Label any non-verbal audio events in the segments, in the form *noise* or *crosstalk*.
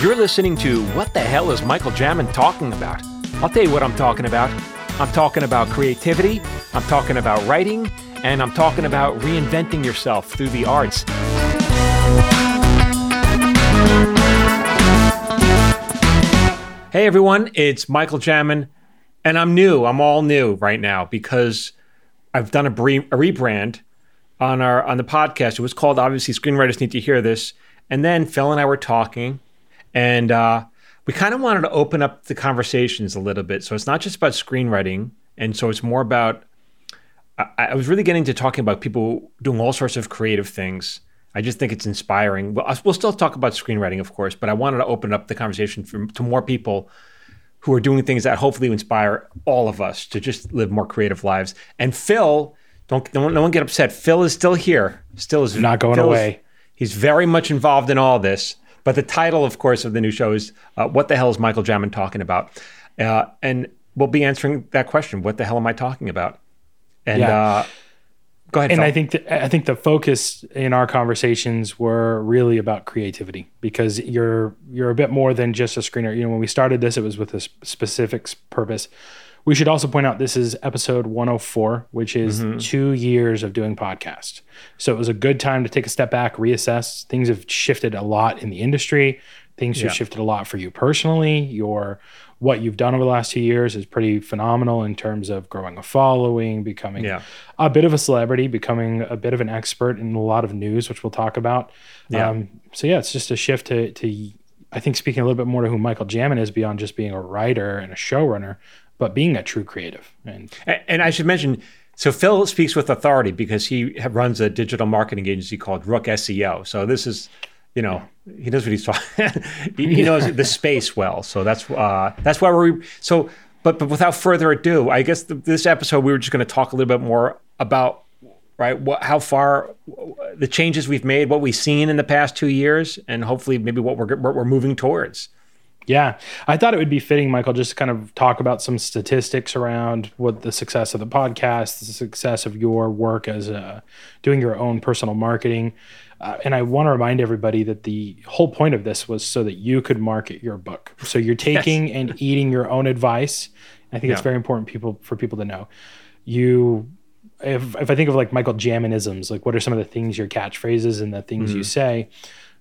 You're listening to What the Hell is Michael Jamin Talking About? I'll tell you what I'm talking about. I'm talking about creativity, I'm talking about writing, and I'm talking about reinventing yourself through the arts. Hey everyone, it's Michael Jamin, and I'm new. I'm all new right now because I've done a, a rebrand on our on the podcast. It was called obviously Screenwriters Need to Hear This, and then Phil and I were talking, and uh, we kind of wanted to open up the conversations a little bit. So it's not just about screenwriting, and so it's more about. I, I was really getting to talking about people doing all sorts of creative things. I just think it's inspiring. Well, we'll still talk about screenwriting, of course, but I wanted to open up the conversation for, to more people who are doing things that hopefully inspire all of us to just live more creative lives. And Phil, don't, don't no one get upset. Phil is still here. Still is not going Phil away. Is, he's very much involved in all this. But the title, of course, of the new show is uh, "What the hell is Michael Jamin talking about?" Uh, and we'll be answering that question. What the hell am I talking about? And Yeah. uh, go ahead. and Phil. I think th- I think the focus in our conversations were really about creativity because you're you're a bit more than just a screener. You know, when we started this, it was with a specific purpose. We should also point out this is episode 104, which is two years of doing podcast. So it was a good time to take a step back, reassess. Things have shifted a lot in the industry. Things Yeah. have shifted a lot for you personally. Your what you've done over the last two years is pretty phenomenal in terms of growing a following, becoming Yeah. a bit of a celebrity, becoming a bit of an expert in a lot of news, which we'll talk about. Yeah. Um, so yeah, it's just a shift to, to I think speaking a little bit more to who Michael Jamin is beyond just being a writer and a showrunner, but being a true creative. And And I should mention, so Phil speaks with authority because he runs a digital marketing agency called Rook SEO. So this is, you know, he knows what he's talking. *laughs* he he knows the space well. So that's uh, that's why we're so. But but without further ado, I guess th this episode we were just going to talk a little bit more about right what how far the changes we've made, what we've seen in the past two years, and hopefully maybe what we're what we're moving towards. Yeah, I thought it would be fitting, Michael, just to kind of talk about some statistics around what the success of the podcast, the success of your work as uh, doing your own personal marketing. Uh, and I want to remind everybody that the whole point of this was so that you could market your book. So you're taking and *laughs* eating your own advice. I think it's very important people for people to know. You, if if I think of like Michael Jaminisms, like what are some of the things your catchphrases and the things Mm-hmm. you say?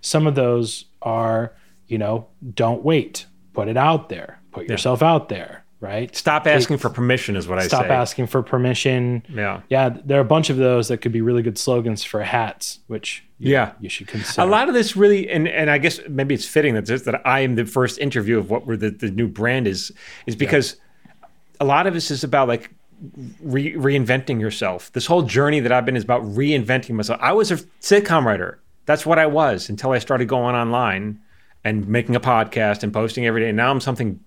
Some of those are, you know, don't wait, put it out there, put yourself out there, right? Stop asking for permission is what I Stop say. asking for permission. Yeah. Yeah, there are a bunch of those that could be really good slogans for hats, which you, Yeah. you should consider. A lot of this really, and, and I guess maybe it's fitting that this, that I am the first interview of what we're the, the new brand is, is because a lot of this is about like re- reinventing yourself. This whole journey that I've been is about reinventing myself. I was a sitcom writer. That's what I was until I started going online and making a podcast and posting every day. And now I'm something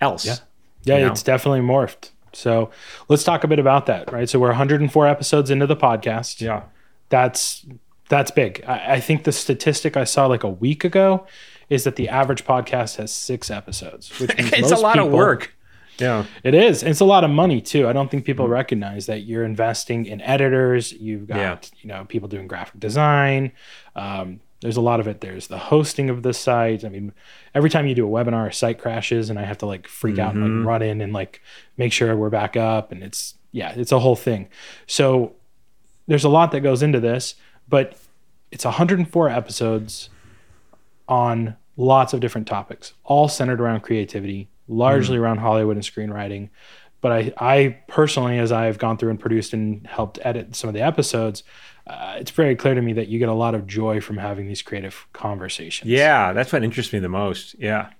else. Yeah. Yeah, you know? it's definitely morphed. So let's talk a bit about that, right? So we're 104 episodes into the podcast. Yeah. That's that's big. I, I think the statistic I saw like a week ago is that the average podcast has six episodes, which *laughs* means It's a lot of work. Yeah. It is. It's a lot of money too. I don't think people recognize that you're investing in editors. You've got Yeah. you know people doing graphic design. Um, there's a lot of it. There's the hosting of the site. I mean, every time you do a webinar, a site crashes, and I have to like freak out and like mm-hmm. run in and like make sure we're back up. And it's yeah, it's a whole thing. So there's a lot that goes into this, but it's 104 episodes on lots of different topics, all centered around creativity, largely mm. around Hollywood and screenwriting. But I, I personally, as I've gone through and produced and helped edit some of the episodes, uh, it's very clear to me that you get a lot of joy from having these creative conversations. Yeah. That's what interests me the most. Yeah.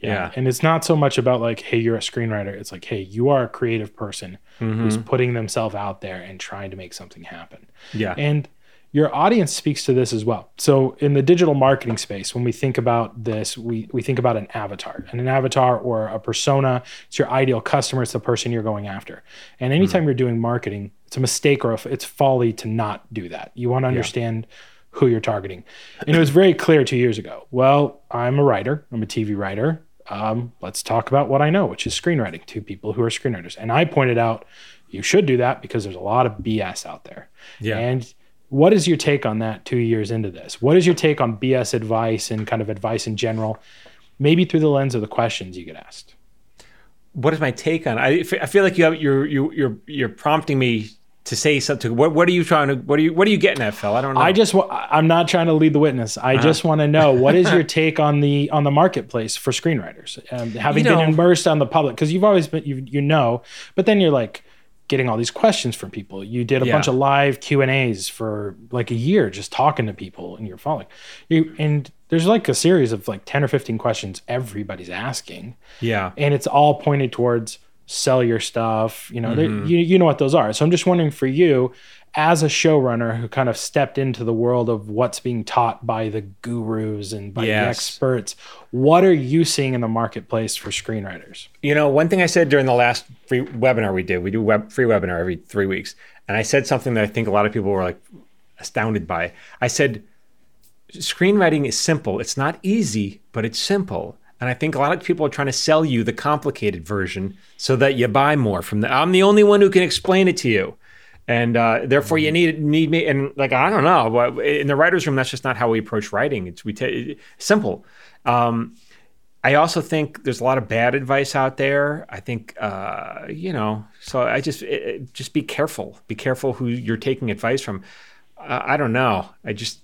Yeah. And it's not so much about like, hey, you're a screenwriter. It's like, hey, you are a creative person Mm-hmm. who's putting themselves out there and trying to make something happen. Yeah. And your audience speaks to this as well. So in the digital marketing space, when we think about this, we, we think about an avatar. And an avatar or a persona, it's your ideal customer, it's the person you're going after. And anytime you're doing marketing, it's a mistake or a- it's folly to not do that. You want to understand who you're targeting. And it was very clear two years ago. Well, I'm a writer, I'm a TV writer. Um, let's talk about what I know, which is screenwriting to people who are screenwriters. And I pointed out you should do that because there's a lot of BS out there. Yeah. And what is your take on that two years into this? What is your take on BS advice and kind of advice in general, maybe through the lens of the questions you get asked? What is my take on? I, I feel like you have you're you, you're you're prompting me to say something. What what are you trying to what are you what are you getting at, Phil? I don't know. I just I'm not trying to lead the witness. I uh-huh. just want to know what is your *laughs* take on the on the marketplace for screenwriters, um, having you know, been immersed on the public because you've always been you you know, but then you're like getting all these questions from people. You did a yeah. bunch of live Q and A's for like a year, just talking to people, and you're following. You and there's like a series of like ten or fifteen questions everybody's asking. Yeah, and it's all pointed towards sell your stuff. You know, mm-hmm. you you know what those are. So I'm just wondering for you, as a showrunner who kind of stepped into the world of what's being taught by the gurus and by yes. the experts, what are you seeing in the marketplace for screenwriters? You know, one thing I said during the last free webinar we did, we do web free webinar every three weeks, and I said something that I think a lot of people were like astounded by. I said, screenwriting is simple. It's not easy, but it's simple. And I think a lot of people are trying to sell you the complicated version so that you buy more from the. I'm the only one who can explain it to you and uh, therefore you need need me and like I don't know but in the writers room that's just not how we approach writing. It's we t- simple. Um, I also think there's a lot of bad advice out there. I think uh, you know so I just it, just be careful. Be careful who you're taking advice from. Uh, I don't know. I just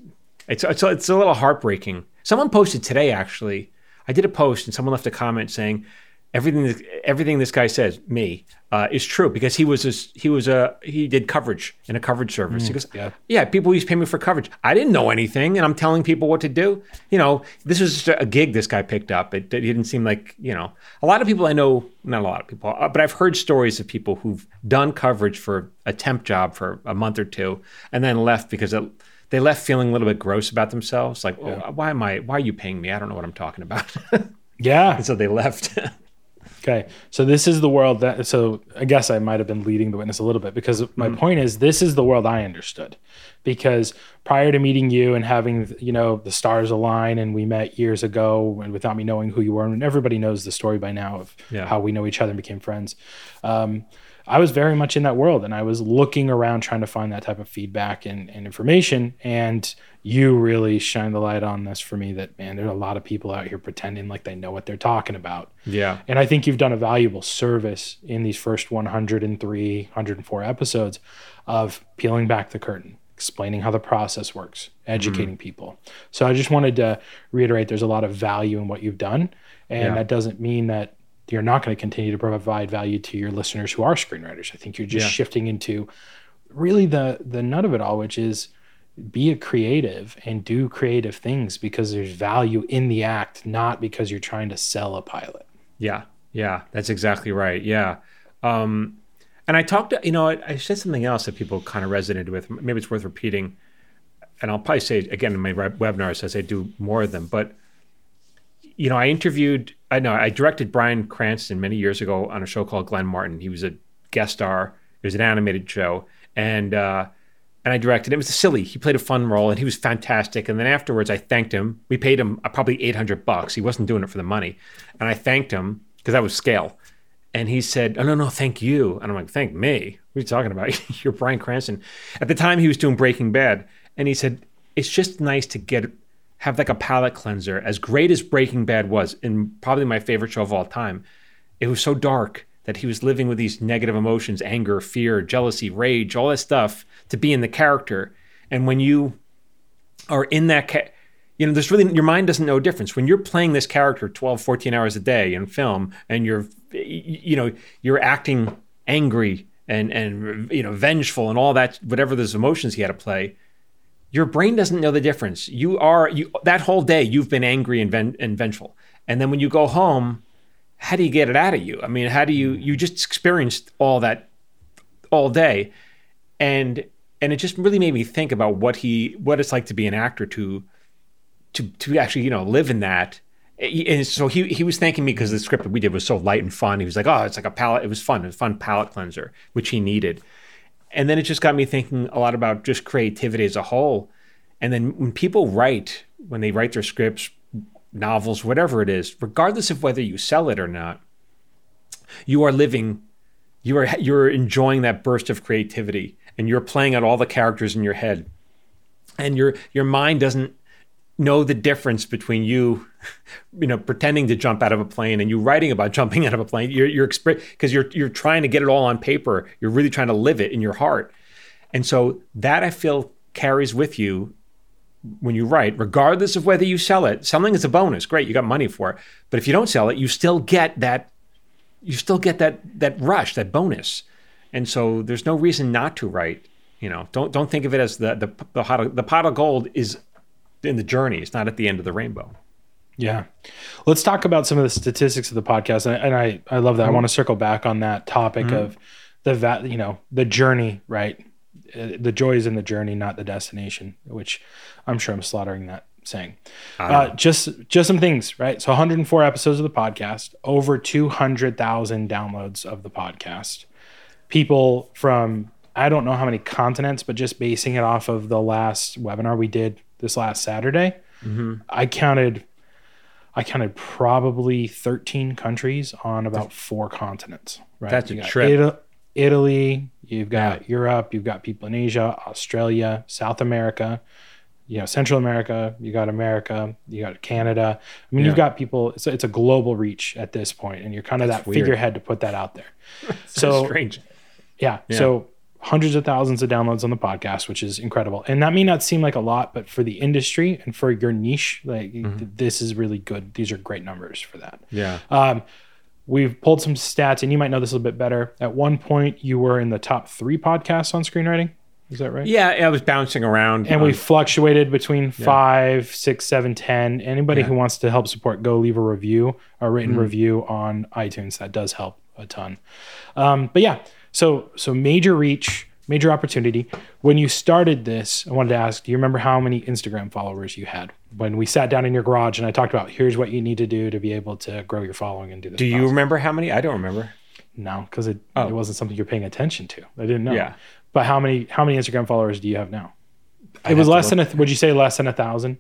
it's, it's it's a little heartbreaking. Someone posted today actually. I did a post and someone left a comment saying everything everything this guy says me uh, is true because he was a, he was a he did coverage in a coverage service. Mm, he goes, yeah. yeah, people used to pay me for coverage. I didn't know anything, and I'm telling people what to do. You know, this was a gig this guy picked up. It, it didn't seem like you know a lot of people I know, not a lot of people, uh, but I've heard stories of people who've done coverage for a temp job for a month or two and then left because it, they left feeling a little bit gross about themselves. Like, yeah. oh, why am I? Why are you paying me? I don't know what I'm talking about. *laughs* yeah, and so they left. *laughs* Okay, so this is the world that. So I guess I might have been leading the witness a little bit because my mm point is this is the world I understood. Because prior to meeting you and having you know the stars align, and we met years ago, and without me knowing who you were, and everybody knows the story by now of yeah. how we know each other and became friends. Um, I was very much in that world, and I was looking around trying to find that type of feedback and, and information, and you really shine the light on this for me that man there's a lot of people out here pretending like they know what they're talking about yeah and i think you've done a valuable service in these first 103 104 episodes of peeling back the curtain explaining how the process works educating mm-hmm. people so i just wanted to reiterate there's a lot of value in what you've done and yeah. that doesn't mean that you're not going to continue to provide value to your listeners who are screenwriters i think you're just yeah. shifting into really the the nut of it all which is be a creative and do creative things because there's value in the act, not because you're trying to sell a pilot. Yeah, yeah, that's exactly right. Yeah. Um, and I talked, you know, I, I, said something else that people kind of resonated with. Maybe it's worth repeating. And I'll probably say again in my webinars as I do more of them. But, you know, I interviewed, I know, I directed Bryan Cranston many years ago on a show called Glenn Martin. He was a guest star, it was an animated show. And, uh, and I directed. It was silly. He played a fun role, and he was fantastic. And then afterwards, I thanked him. We paid him uh, probably eight hundred bucks. He wasn't doing it for the money, and I thanked him because that was scale. And he said, "Oh no, no, thank you." And I'm like, "Thank me? What are you talking about? *laughs* You're Bryan Cranston." At the time, he was doing Breaking Bad, and he said, "It's just nice to get have like a palate cleanser. As great as Breaking Bad was, and probably my favorite show of all time, it was so dark." that he was living with these negative emotions anger fear jealousy rage all that stuff to be in the character and when you are in that ca- you know there's really your mind doesn't know a difference when you're playing this character 12 14 hours a day in film and you're you know you're acting angry and and you know vengeful and all that whatever those emotions he had to play your brain doesn't know the difference you are you that whole day you've been angry and, ven- and vengeful and then when you go home how do you get it out of you? I mean, how do you you just experienced all that all day, and and it just really made me think about what he what it's like to be an actor to to to actually you know live in that. Eh, and so he he was thanking me because the script that we did was so light and fun. He was like, "Oh, it's like a palate. It was fun. It was fun palate cleanser, which he needed." And then it just got me thinking a lot about just creativity as a whole. And then when people write, when they write their scripts, novels, whatever it is, regardless of whether you sell it or not, you are living, you are you're enjoying that burst of creativity, and you're playing out all the characters in your head. and your your mind doesn't know the difference between you you know pretending to jump out of a plane and you writing about *laughs* jumping out of a plane. You're you're because you're you're trying to get it all on paper. You're really trying to live it in your heart. And so that i feel carries with you when you write regardless of whether you sell it. Selling is a bonus. Great you got money for it. But if you don't sell it you still get that you still get that that rush that bonus. And so there's no reason not to write you know. Don't don't think of it as the the the pot of, the pot of gold is in the journey it's not at the end of the rainbow yeah. Let's talk about some of the statistics of the podcast. And, and I, I love that. Mm-hmm. I want to circle back on that topic mm-hmm. of the, va- you know, the journey, right? Uh, the joy is in the journey, not the destination, which I'm sure I'm slaughtering that saying. Uh, just, just some things, right? So 104 episodes of the podcast, over 200,000 downloads of the podcast. People from, I don't know how many continents, but just basing it off of the last webinar we did this last Saturday, mm-hmm. I counted I counted probably 13 countries on about four continents. Right. That's you a trip. Italy, you've got yeah. Europe, you've got people in Asia, Australia, South America, you know, Central America, you got America, you got Canada. I mean, yeah. you've got people, it's a, it's a global reach at this point, and you're kind of That's that weird. figurehead to put that out there. *laughs* so strange. Yeah, yeah. So hundreds of thousands of downloads on the podcast, which is incredible. And that may not seem like a lot, but for the industry and for your niche, like mm-hmm. this is really good. These are great numbers for that. Yeah. Um, we've pulled some stats, and you might know this a little bit better. At one point, you were in the top three podcasts on screenwriting. Is that right? Yeah, I was bouncing around. And we fluctuated between yeah. five, six, seven, ten. Anybody yeah. who wants to help support, go leave a review, a written mm-hmm. review on iTunes. That does help a ton. Um, but yeah, so so major reach, major opportunity. When you started this, I wanted to ask, do you remember how many Instagram followers you had when we sat down in your garage and I talked about here's what you need to do to be able to grow your following and do this? Do you process. remember how many? I don't remember. No, because it, oh. it wasn't something you're paying attention to. I didn't know. Yeah. But how many how many Instagram followers do you have now? I'd it was less than a. Would you say less than a thousand?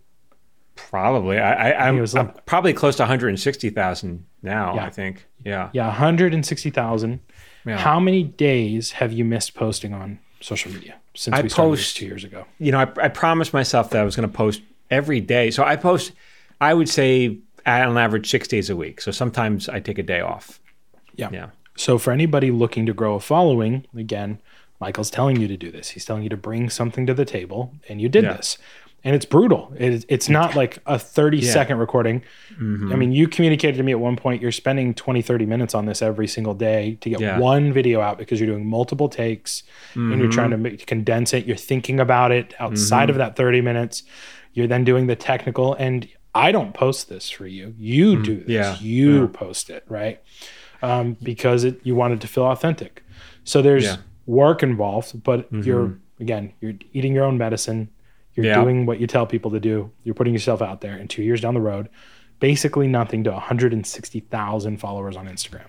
Probably. I, I am I'm probably close to 160,000 now. Yeah. I think. Yeah. Yeah, 160,000. Yeah. How many days have you missed posting on social media since I we started post, two years ago? You know, I, I promised myself that I was going to post every day. So I post, I would say, an average six days a week. So sometimes I take a day off. Yeah. Yeah. So for anybody looking to grow a following, again, Michael's telling you to do this. He's telling you to bring something to the table, and you did yeah. this and it's brutal. It, it's not like a 30 yeah. second recording. Mm-hmm. I mean, you communicated to me at one point you're spending 20, 30 minutes on this every single day to get yeah. one video out because you're doing multiple takes mm-hmm. and you're trying to mm-hmm. make, condense it. You're thinking about it outside mm-hmm. of that 30 minutes. You're then doing the technical. And I don't post this for you. You mm, do this. Yeah. You post it, right? Um, because it, you wanted to feel authentic. So there's work involved, but you're, mm-hmm. again, you're eating your own medicine you're yeah. doing what you tell people to do. You're putting yourself out there. And two years down the road, basically nothing to 160,000 followers on Instagram.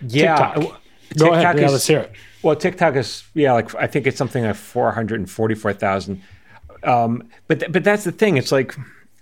Yeah. TikTok. Go TikTok ahead. Is, yeah, let's hear it. Well, TikTok is yeah, like I think it's something like 444,000. Um, but th- but that's the thing. It's like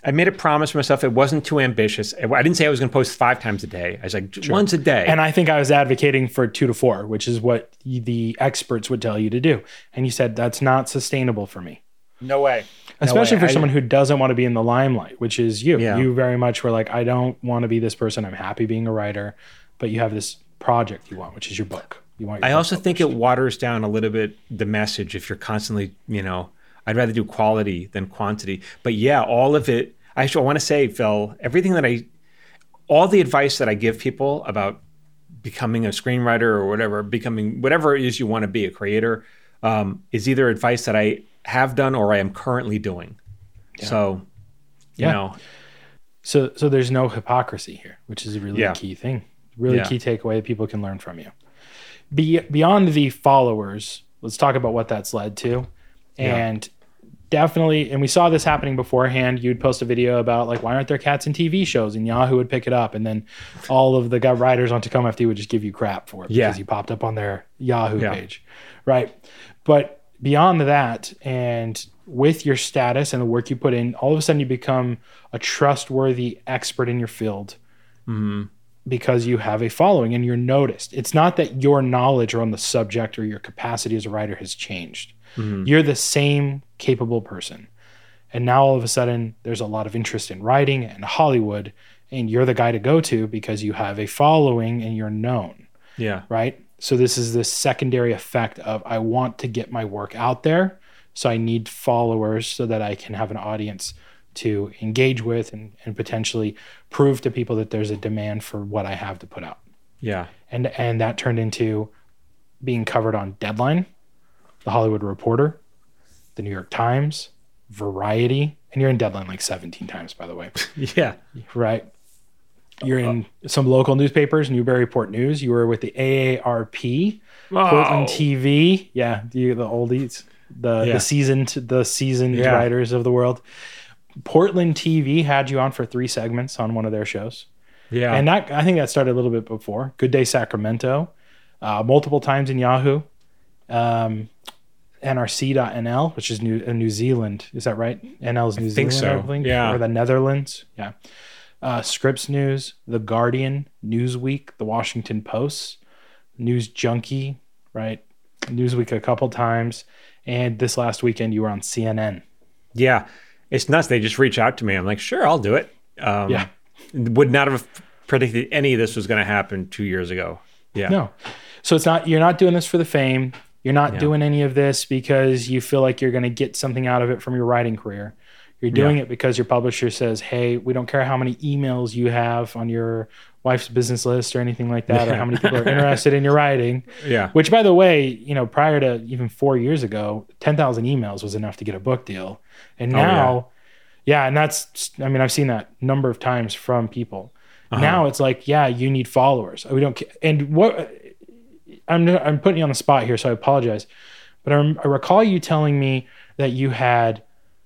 I made a promise to myself. It wasn't too ambitious. I didn't say I was going to post five times a day. I was like sure. once a day. And I think I was advocating for two to four, which is what the experts would tell you to do. And you said that's not sustainable for me. No way. Especially no way. for I, someone who doesn't want to be in the limelight, which is you. Yeah. You very much were like, I don't want to be this person. I'm happy being a writer, but you have this project you want, which is your book. You want. I also think it waters down a little bit the message if you're constantly, you know, I'd rather do quality than quantity. But yeah, all of it. I, I want to say, Phil, everything that I, all the advice that I give people about becoming a screenwriter or whatever, becoming whatever it is you want to be, a creator, um, is either advice that I have done or I am currently doing. Yeah. So, you yeah. know. So so there's no hypocrisy here, which is a really yeah. key thing. Really yeah. key takeaway that people can learn from you. Be, beyond the followers, let's talk about what that's led to. And definitely, and we saw this happening beforehand. You'd post a video about like why aren't there cats in TV shows, and Yahoo would pick it up, and then all of the writers on Tacoma FD would just give you crap for it because you popped up on their Yahoo page, right? But beyond that, and with your status and the work you put in, all of a sudden you become a trustworthy expert in your field mm-hmm. because you have a following and you're noticed. It's not that your knowledge on the subject or your capacity as a writer has changed. Mm-hmm. You're the same capable person. And now all of a sudden, there's a lot of interest in writing and Hollywood, and you're the guy to go to because you have a following and you're known, Yeah. right? So this is this secondary effect of I want to get my work out there, so I need followers so that I can have an audience to engage with and, and potentially prove to people that there's a demand for what I have to put out. Yeah. And and that turned into being covered on Deadline, The Hollywood Reporter, The New York Times, Variety, and you're in Deadline like 17 times, by the way, *laughs* Yeah. right? You're in some local newspapers, Newburyport News. You were with the AARP, Portland. TV. Yeah, the the oldies, the Yeah. the seasoned the seasoned Yeah. writers of the world. Portland TV had you on for three segments on one of their shows. Yeah. And that I think that started a little bit before. Good Day Sacramento, uh, multiple times in Yahoo, um, NRC.nl, which is New in New Zealand. Is that right? NL is New think Zealand, so. I think, Yeah. or the Netherlands. Yeah. Uh, Scripps News, The Guardian, Newsweek, The Washington Post, News Junkie, right? Newsweek a couple times, and this last weekend you were on CNN. yeah. It's nuts. They just reach out to me. I'm like, sure, I'll do it. Um, Yeah. Would not have predicted any of this was going to happen two years ago. Yeah. No. So it's not you're not doing this for the fame. You're not Yeah. doing any of this because you feel like you're going to get something out of it from your writing career. You're doing Yeah. it because your publisher says, "Hey, we don't care how many emails you have on your wife's business list or anything like that, or how many people are *laughs* interested in your writing." Yeah. Which, by the way, you know, prior to even four years ago, ten thousand emails was enough to get a book deal, and Oh, yeah. now, yeah. and that's I mean, I've seen that number of times from people. Uh-huh. Now it's like, yeah, you need followers. We don't, and what I'm I'm putting you on the spot here, so I apologize, but I, I recall you telling me that you had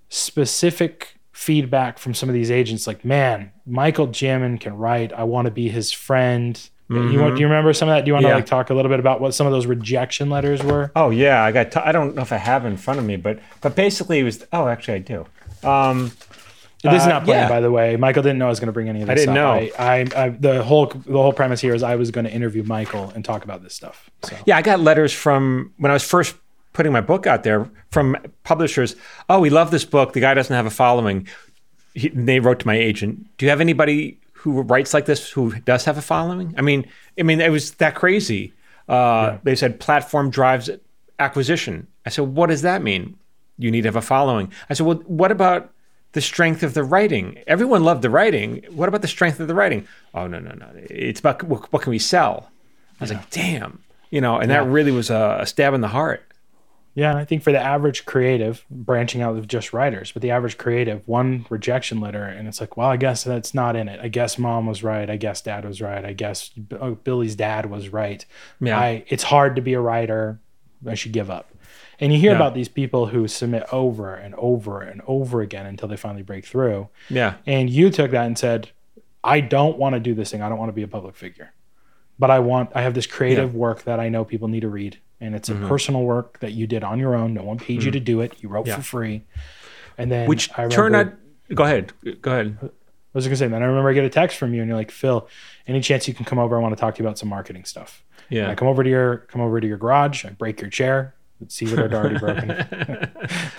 specific feedback from some of these agents, like, man, Michael Jamin can write. I want to be his friend. You want, do you remember some of that? Do you want Mm-hmm. Yeah. to like talk a little bit about what some of those rejection letters were? Oh yeah, I got. T- I don't know if I have in front of me, but but basically it was. Oh, actually, I do. Um, This is Uh, not planned, yeah. by the way. Michael didn't know I was going to bring any of this. I didn't up. know. I, I, I, the whole the whole premise here is I was going to interview Michael and talk about this stuff. So yeah, I got letters from when I was first putting my book out there from publishers. Oh, we love this book. The guy doesn't have a following. He, they wrote to my agent. Do you have anybody who writes like this who does have a following? I mean, I mean, it was that crazy. Uh, They said platform drives acquisition. I said, what does that mean? You need to have a following. I said, well, what about the strength of the writing? Everyone loved the writing. What about the strength of the writing? Oh no, no, no. It's about what, what can we sell. I was like, damn, you know, and that really was a, a stab in the heart. Yeah, I think for the average creative, branching out of just writers, but the average creative, one rejection letter, and it's like, well, I guess that's not in it. I guess mom was right. I guess dad was right. I guess oh, Billy's dad was right. Yeah. I, it's hard to be a writer. I should give up. And you hear Yeah. about these people who submit over and over and over again until they finally break through. Yeah, And you took that and said, I don't want to do this thing. I don't want to be a public figure. But I want, I have this creative work that I know people need to read. And it's a Mm-hmm. personal work that you did on your own. No one paid you to do it. You wrote Yeah. for free. And then which I remember, turned out. Go ahead. Go ahead. I was going to say, then I remember I get a text from you and you're like, Phil, any chance you can come over? I want to talk to you about some marketing stuff. And Yeah. I come over to your, come over to your garage. I break your chair. Let's see what had already broken. *laughs*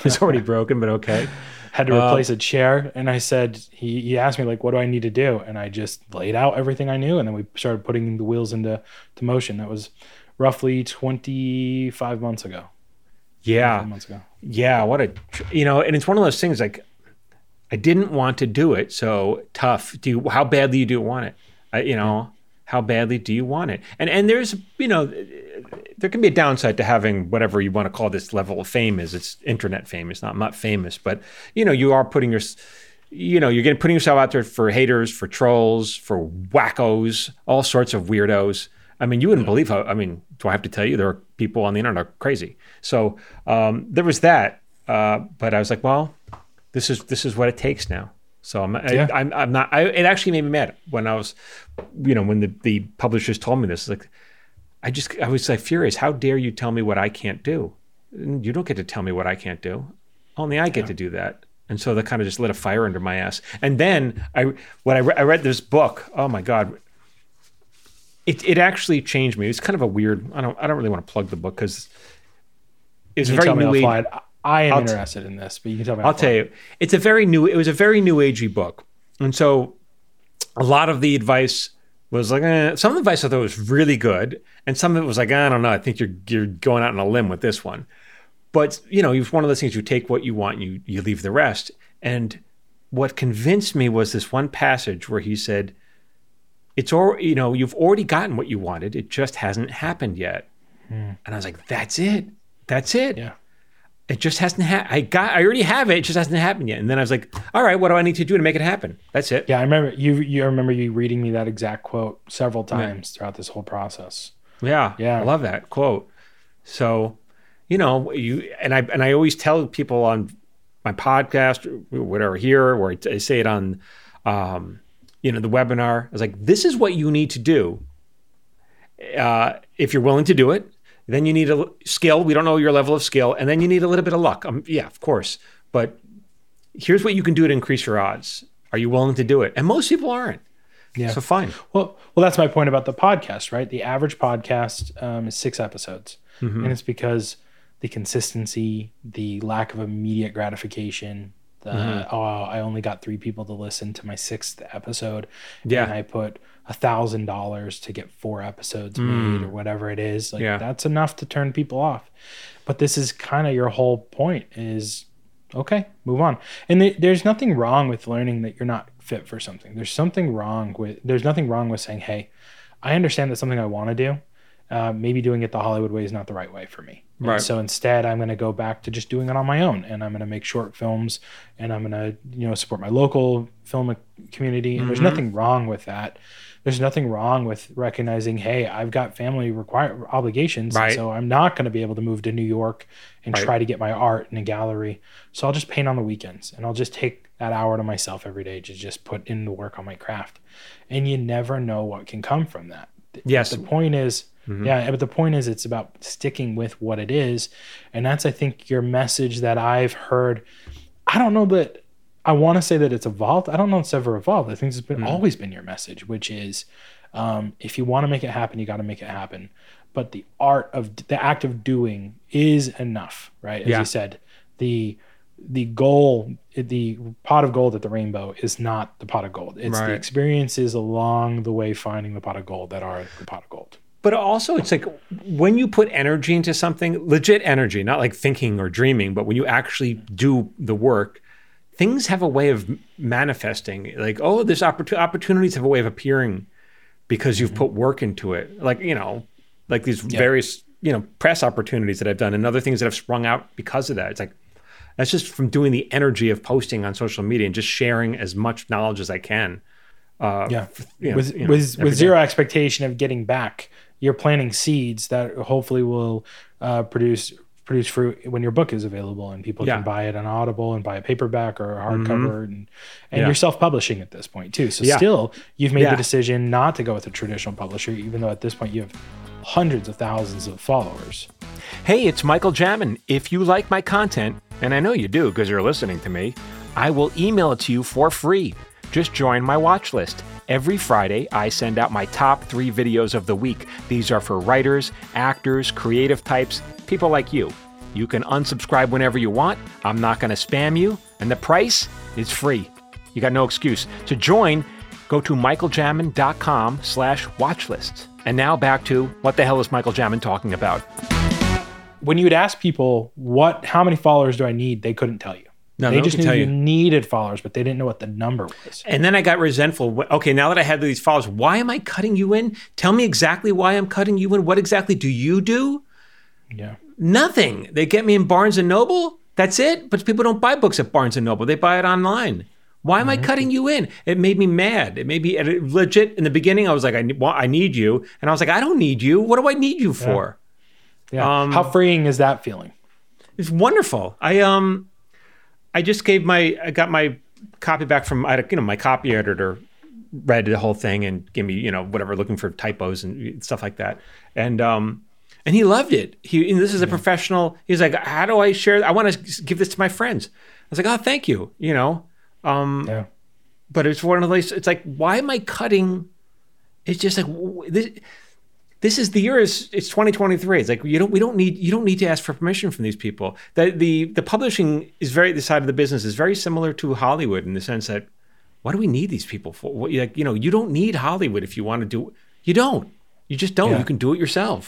it's already broken, but okay. *laughs* had to replace a chair and i said he, he asked me like what do i need to do and i just laid out everything i knew and then we started putting the wheels into to motion that was roughly 25 months ago Yeah. months ago Yeah, what a you know, and it's one of those things like I didn't want to do it, so tough. Do you, how badly do you want it? I, you know, how badly do you want it? And and there's you know, there can be a downside to having whatever you want to call this level of fame is. It's internet fame. It's not I'm not famous, but you know, you are putting your you know, you're getting putting yourself out there for haters, for trolls, for wackos, all sorts of weirdos. I mean, you wouldn't believe how. I mean, do I have to tell you there are people on the internet are crazy? So um, there was that, uh, but I was like, well, this is this is what it takes now. So I'm Yeah. I, I'm I'm not. I, it actually made me mad when I was, you know, when the the publishers told me this. Like, I just I was like furious. How dare you tell me what I can't do? You don't get to tell me what I can't do. Only I get to do that. And so that kind of just lit a fire under my ass. And then I when I, re- I read this book, oh my god, it it actually changed me. It's kind of a weird. I don't I don't really want to plug the book because it's very new age. I am I'll t- interested in this, but you can tell me. I'll tell you, it's a very new. It was a very new agey book, and so a lot of the advice was like eh, some of the advice I thought was really good, and some of it was like I don't know. I think you're you're going out on a limb with this one, but you know, it's one of those things. You take what you want, and you you leave the rest. And what convinced me was this one passage where he said, "It's all you know. You've already gotten what you wanted. It just hasn't happened yet." And I was like, "That's it. That's it." Yeah. it just hasn't ha- I got I already have it. It just hasn't happened yet. And then I was like, all right, what do I need to do to make it happen? That's it. Yeah, I remember you. You I remember you reading me that exact quote several times throughout this whole process. Yeah. Yeah. I love that quote. So, you know, you and I and I always tell people on my podcast or whatever here, or I, I say it on um, you know, the webinar. I was like, this is what you need to do. Uh, if you're willing to do it, then you need a skill. We don't know your level of skill, and then you need a little bit of luck. Um, yeah, of course. But here's what you can do to increase your odds. Are you willing to do it? And most people aren't. Yeah. So fine. Well, well, that's my point about the podcast, right? The average podcast um, is six episodes, Mm-hmm. and it's because the consistency, the lack of immediate gratification. The, Mm-hmm. Oh, I only got three people to listen to my sixth episode, Yeah. and I put a thousand dollars to get four episodes made or whatever it is. Like Mm. Yeah. that's enough to turn people off. But this is kind of your whole point: is okay, move on. And th- there's nothing wrong with learning that you're not fit for something. There's something wrong with there's nothing wrong with saying, "Hey, I understand that's something I want to do. Uh, maybe doing it the Hollywood way is not the right way for me. And Right. so instead, I'm going to go back to just doing it on my own, and I'm going to make short films, and I'm going to you know support my local film community. And there's Mm-hmm. nothing wrong with that. There's nothing wrong with recognizing, hey, I've got family require obligations, Right. so I'm not going to be able to move to New York and Right. try to get my art in a gallery. So I'll just paint on the weekends, and I'll just take that hour to myself every day to just put in the work on my craft. And you never know what can come from that. Yes. The point is, yeah, but the point is, it's about sticking with what it is. And that's, I think, your message that I've heard. I don't know that I want to say that it's evolved. I don't know if it's ever evolved. I think it's been always been your message, which is um, if you want to make it happen, you got to make it happen. But the art of the act of doing is enough, right? As Yeah. you said, the the goal, the pot of gold at the rainbow is not the pot of gold. It's Right. the experiences along the way finding the pot of gold that are the pot of gold. But also, it's like when you put energy into something, legit energy, not like thinking or dreaming, but when you actually do the work, things have a way of manifesting. Like, oh, this opportu- opportunities have a way of appearing because you've put work into it. Like, you know, like these various, you know, press opportunities that I've done and other things that have sprung out because of that. It's like, that's just from doing the energy of posting on social media and just sharing as much knowledge as I can. Uh, Yeah, you know, with you know, with with zero expectation of getting back, you're planting seeds that hopefully will uh, produce produce fruit when your book is available and people Yeah. Mm-hmm. can buy it on Audible and buy a paperback or a hardcover and and Yeah. you're self publishing at this point too. So Yeah. still, you've made the decision not to go with a traditional publisher, even though at this point you have hundreds of thousands of followers. Hey, it's Michael Jamin. If you like my content, and I know you do because you're listening to me, I will email it to you for free. Just join my watch list. Every Friday, I send out my top three videos of the week. These are for writers, actors, creative types, people like you. You can unsubscribe whenever you want. I'm not going to spam you, and the price is free. You got no excuse. To join, go to michaeljamin.com slash watchlist. And now back to what the hell is Michael Jamin talking about? When you would ask people what how many followers do I need, they couldn't tell you. No, they no just knew tell you you. needed followers, but they didn't know what the number was. And then I got resentful. Okay, now that I had these followers, why am I cutting you in? Tell me exactly why I'm cutting you in. What exactly do you do? Yeah. Nothing. They get me in Barnes and Noble. That's it. But people don't buy books at Barnes and Noble. They buy it online. Why am I cutting you in? It made me mad. It made me it- legit. In the beginning, I was like, I, well, I need you, and I was like, I don't need you. What do I need you for? Yeah. Um, How freeing is that feeling? It's wonderful. I um, I just gave my I got my copy back from I you know my copy editor read the whole thing and gave me you know whatever looking for typos and stuff like that and um and he loved it. He and this is a professional. He's like, how do I share? I want to give this to my friends. I was like, oh, thank you. You know, um, Yeah. but but it's one of those. It's like, why am I cutting? It's just like this. This is the year is it's 2023 it's like you don't we don't need you don't need to ask for permission from these people the the the publishing is very the side of the business is very similar to hollywood in the sense that what do we need these people for what, like you know you don't need hollywood if you want to do you don't you just don't Yeah. you can do it yourself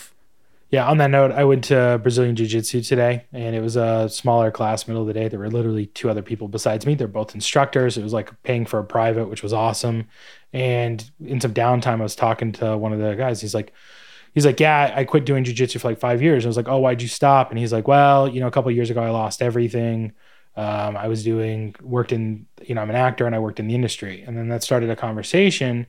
Yeah, on that note, I went to Brazilian Jiu Jitsu today and it was a smaller class, middle of the day. There were literally two other people besides me. They're both instructors. It was like paying for a private, which was awesome. And in some downtime, I was talking to one of the guys. He's like, he's like, yeah, I quit doing jujitsu for like five years. I was like, oh, why'd you stop? And he's like, well, you know, a couple years ago, I lost everything. Um, I was doing, worked in, you know, I'm an actor and I worked in the industry. And then that started a conversation.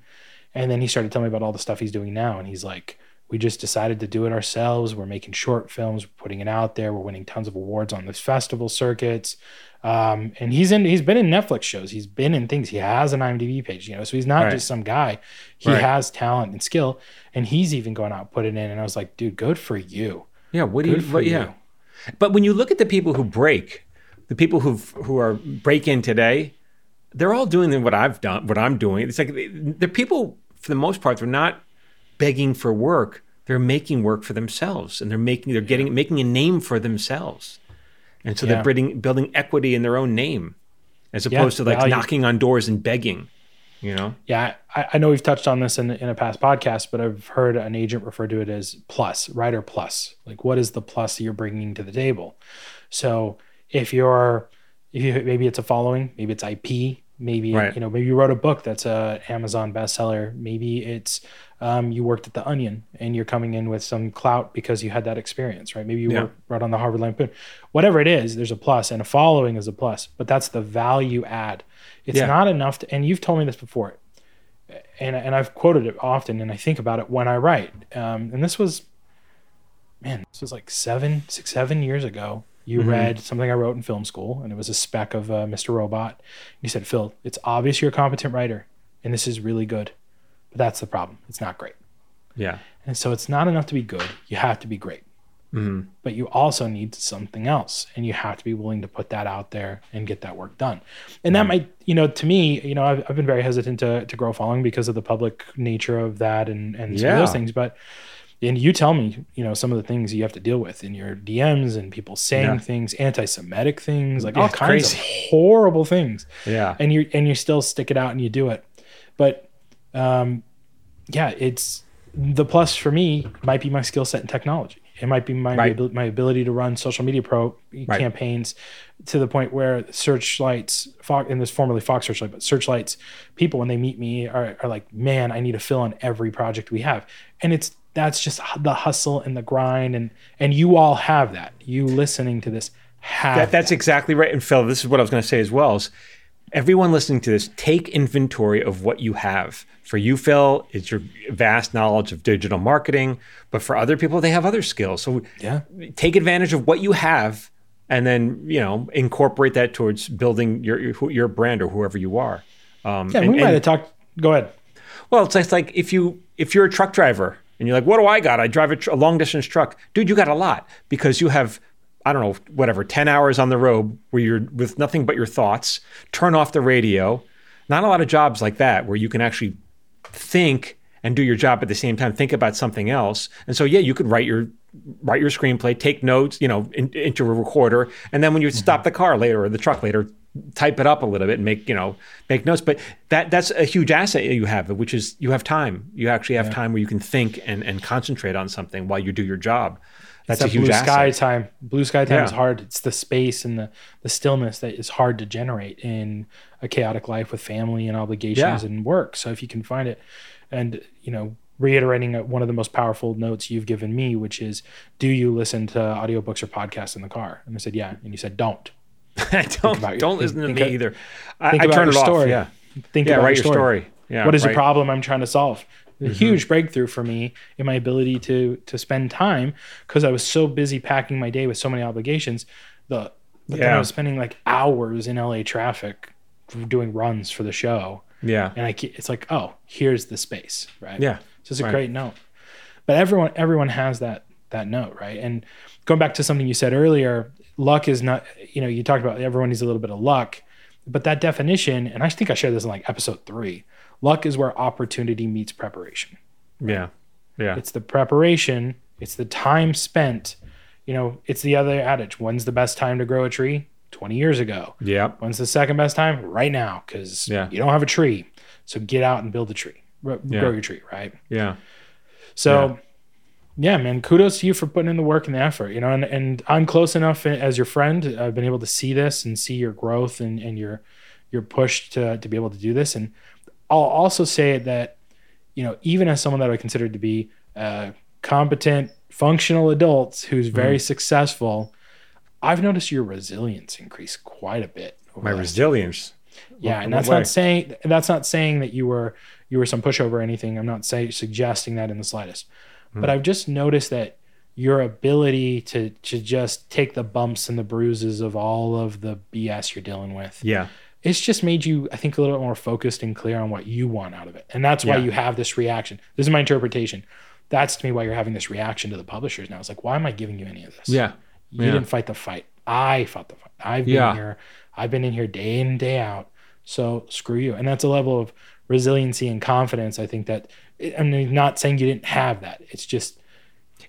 And then he started telling me about all the stuff he's doing now. And he's like, we just decided to do it ourselves. We're making short films, we're putting it out there. We're winning tons of awards on this festival circuits. Um, and he's in, he's been in Netflix shows. He's been in things. He has an IMDb page, you know, so he's not Right. just some guy. He Right. has talent and skill, and he's even going out and putting it in. And I was like, dude, good for you. yeah what do Good for what, yeah but when you look at the people who break the people who who are break in today they're all doing what i've done what i'm doing it's like they're people for the most part they're not begging for work they're making work for themselves and they're making they're getting making a name for themselves and so Yeah. they're building building equity in their own name as Yeah, opposed to like value. knocking on doors and begging you know Yeah, I, I know we've touched on this in, in a past podcast, but I've heard an agent refer to it as plus, writer plus. Like, what is the plus you're bringing to the table? So, if you're, if you, maybe it's a following, maybe it's IP, maybe Right. you know, maybe you wrote a book that's a Amazon bestseller. Maybe it's um, you worked at the Onion and you're coming in with some clout because you had that experience, right? Maybe you Yeah. worked right on the Harvard Lampoon. Whatever it is, there's a plus, and a following is a plus. But that's the value add. It's Yeah. not enough to, and you've told me this before and and I've quoted it often, and I think about it when I write. Um, and this was, man, this was like seven, six, seven years ago. You Mm-hmm. read something I wrote in film school, and it was a spec of uh, Mr. Robot. And you said, "Phil, it's obvious you're a competent writer, and this is really good, but that's the problem. It's not great." yeah And so it's not enough to be good. You have to be great. But you also need something else, and you have to be willing to put that out there and get that work done. And that might, you know, to me, you know, I've, I've been very hesitant to, to grow following because of the public nature of that and, and some of those things. But, and you tell me, you know, some of the things you have to deal with in your DMs and people saying Yeah. things, anti Semitic things, like Yeah, all kinds crazy. of *laughs* horrible things yeah and you and you still stick it out and you do it but um yeah it's the plus for me might be my skill set in technology it might be my Right. abil- my ability to run social media pro campaigns to the point where searchlights Fox and this formerly Fox Searchlight but searchlights people when they meet me are, are like man I need to fill on every project we have and it's that's just the hustle and the grind and and you all have that you listening to this have That, that's exactly right. And Phil, this is what I was going to say as well. Is everyone listening to this, take inventory of what you have. For you, Phil, it's your vast knowledge of digital marketing. But for other people, they have other skills. So yeah take advantage of what you have, and then you know incorporate that towards building your your, brand or whoever you are. Um, yeah and- we might and- have talked go ahead well, it's like if you if you're a truck driver and you're like, what do I got? I drive a, tr- a long distance truck, dude. You got a lot because you have I don't know whatever ten hours on the road where you're with nothing but your thoughts. Turn off the radio. Not a lot of jobs like that where you can actually think and do your job at the same time. Think about something else. And so yeah, you could write your write your screenplay, take notes, you know, in, into a recorder, and then when you mm-hmm. stop the car later or the truck later, type it up a little bit and make you know make notes. But that that's a huge asset you have, which is you have time. You actually have time where you can think and and concentrate on something while you do your job. That's It's a that huge blue asset. sky time. Blue sky time Yeah. is hard. It's the space and the, the stillness that is hard to generate in a chaotic life with family and obligations Yeah. and work. So if you can find it, and you know, reiterating one of the most powerful notes you've given me, which is, do you listen to audiobooks or podcasts in the car? And I said, yeah. And you said, don't. *laughs* don't about don't think- listen to think me either. I, think I turn it off. story. Yeah, Think yeah. about Write your your story. Yeah. what is right. the problem I'm trying to solve? A Mm-hmm. huge breakthrough for me in my ability to to spend time because I was so busy packing my day with so many obligations. The Yeah. I was spending like hours in LA traffic doing runs for the show, Yeah. and I it's like oh here's the space right Yeah. so it's a Right. great note. But everyone everyone has that that note right and going back to something you said earlier, luck is not you know you talked about everyone needs a little bit of luck, but that definition and I think I shared this in like episode three. Luck is where opportunity meets preparation. Yeah. Yeah. It's the preparation. It's the time spent. You know, it's the other adage. When's the best time to grow a tree? 20 years ago. Yeah. When's the second best time? Right now, because Yeah. you don't have a tree. So get out and build a tree. Grow Yeah. grow your tree, right? Yeah. So, yeah. Man, kudos to you for putting in the work and the effort. You know, and, and I'm close enough as your friend. I've been able to see this and see your growth and, and your your push to to be able to do this. And I'll also say that, you know, even as someone that I consider to be a competent, functional adults who's mm-hmm. very successful, I've noticed your resilience increase quite a bit. over My resilience. yeah, What- and that's not saying that's not saying that you were you were some pushover or anything. I'm not say, suggesting that in the slightest. Hmm. But I've just noticed that your ability to to just take the bumps and the bruises of all of the BS you're dealing with. Yeah. It's just made you, I think, a little bit more focused and clear on what you want out of it. And that's why Yeah. you have this reaction. This is my interpretation. That's to me why you're having this reaction to the publishers now. It's like, why am I giving you any of this? Yeah. You Yeah. didn't fight the fight. I fought the fight. I've been Yeah. here. I've been in here day in, day out. So screw you. And that's a level of resiliency and confidence. I think that, I mean, not saying you didn't have that. It's just,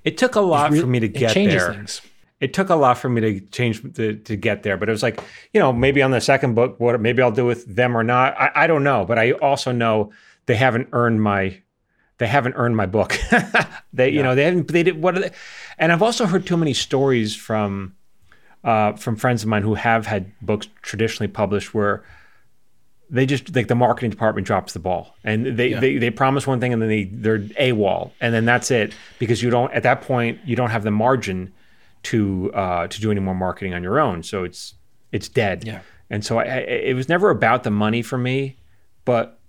It took a lot re- for me to it get changes there. things. It took a lot for me to change to, to get there, but it was like, you know, maybe on the second book, what maybe I'll do with them or not. I, I don't know, but I also know they haven't earned my they haven't earned my book. *laughs* they, you know, they haven't. They did what? Are they, and I've also heard too many stories from uh, from friends of mine who have had books traditionally published where they just like the marketing department drops the ball and they, Yeah. they they promise one thing and then they they're a wall and then that's it because you don't at that point you don't have the margin to uh, to do any more marketing on your own so it's it's dead Yeah. and so I, I, it was never about the money for me but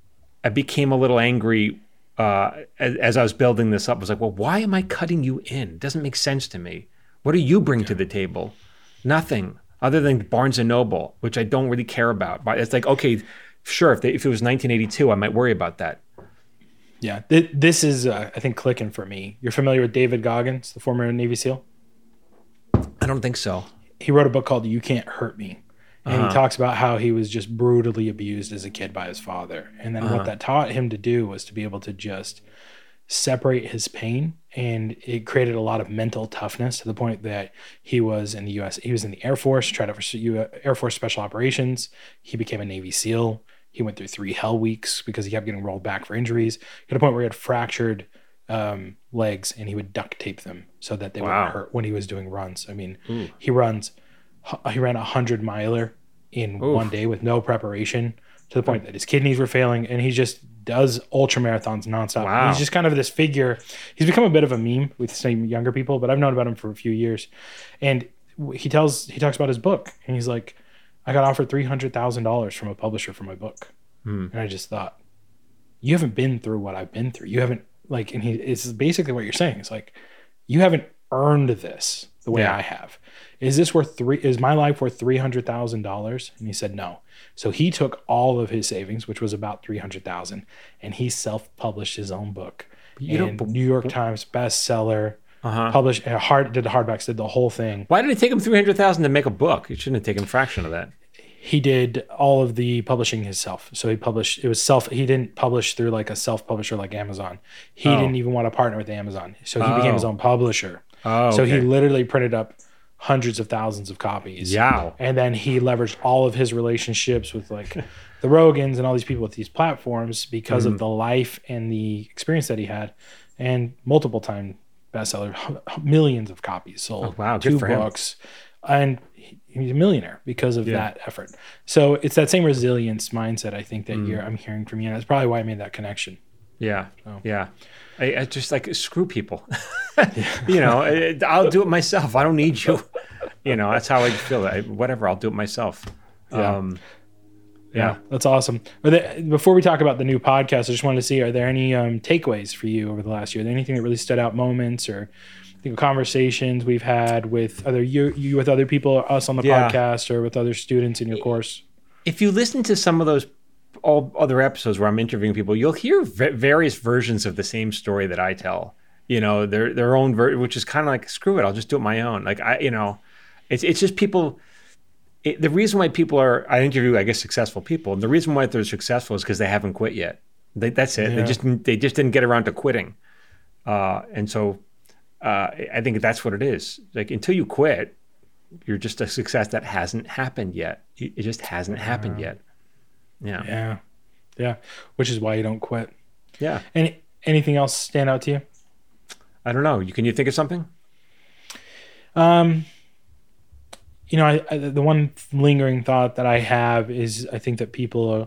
I became a little angry uh, as, as I was building this up. I was like, well, why am I cutting you in? It doesn't make sense to me. What do you bring to the table? Nothing other than Barnes and Noble, which I don't really care about. But it's like, okay, sure, if, they, if it was 1982, I might worry about that. Yeah. Th- this is, uh, I think, clicking for me. You're familiar with David Goggins, the former Navy SEAL? I don't think so. He wrote a book called You Can't Hurt Me. And he uh-huh. talks about how he was just brutally abused as a kid by his father. And then what uh-huh. that taught him to do was to be able to just separate his pain. And it created a lot of mental toughness to the point that he was in the US, he was in the Air Force, tried out for uh, Air Force Special Operations. He became a Navy SEAL. He went through three hell weeks because he kept getting rolled back for injuries. Got a point where he had fractured um, legs and he would duct tape them so that they Wow. wouldn't hurt when he was doing runs. I mean, he runs, he ran a hundred miler in Oof. one day with no preparation to the point that his kidneys were failing and he just does ultra marathons nonstop. Wow. He's just kind of this figure. He's become a bit of a meme with some younger people, but I've known about him for a few years. And he tells, he talks about his book and he's like, I got offered $300,000 from a publisher for my book. Hmm. And I just thought, you haven't been through what I've been through. You haven't like, and he it's basically what you're saying. It's like, you haven't earned this the way Yeah. I have. Is this worth three? Is my life worth three hundred thousand dollars? And he said no. So he took all of his savings, which was about three hundred thousand, and he self-published his own book. You New York Times bestseller. Uh-huh. Published uh, hard did the hardbacks, did the whole thing. Why did it take him 300000 to make a book? It shouldn't have taken a fraction of that. he did all of the publishing himself. So he published it was self he didn't publish through like a self publisher like Amazon. He Oh. didn't even want to partner with Amazon. So he became his Oh. own publisher. Oh, So he literally printed up hundreds of thousands of copies. Yow. And then he leveraged all of his relationships with like the Rogans and all these people with these platforms because Mm-hmm. of the life and the experience that he had. And multiple time bestseller, millions of copies sold. Oh, wow, good two for him. books. And he's a millionaire because of Yeah. that effort. So it's that same resilience mindset I think that Mm. you're I'm hearing from you. And that's probably why I made that connection. Yeah, Oh. yeah. I, I just like screw people. *laughs* you know, I- I'll do it myself. I don't need you. You know, that's how I feel. I, whatever, I'll do it myself. Yeah. Um, Yeah, that's awesome. Before we talk about the new podcast, I just wanted to see: are there any um, takeaways for you over the last year? Are there anything that really stood out, moments or you know, conversations we've had with other you, you with other people, us on the Yeah. podcast, or with other students in your course? if you listen to some of those all other episodes where I'm interviewing people, you'll hear v- various versions of the same story that I tell. You know, their their own ver- which is kind of like screw it, I'll just do it my own. Like I, you know, it's it's just people. It, the reason why people are I interview I guess successful people, and the reason why they're successful is because they haven't quit yet. They, that's it. They just they just didn't get around to quitting. Uh, and so uh, I think that's what it is. Like until you quit, you're just a success that hasn't happened yet. It it just hasn't happened yet. Yeah. Yeah. Yeah. Which is why you don't quit. Yeah. Any anything else stand out to you? I don't know. You can you think of something? Um, you know, I, I, the one lingering thought that I have is I think that people, uh,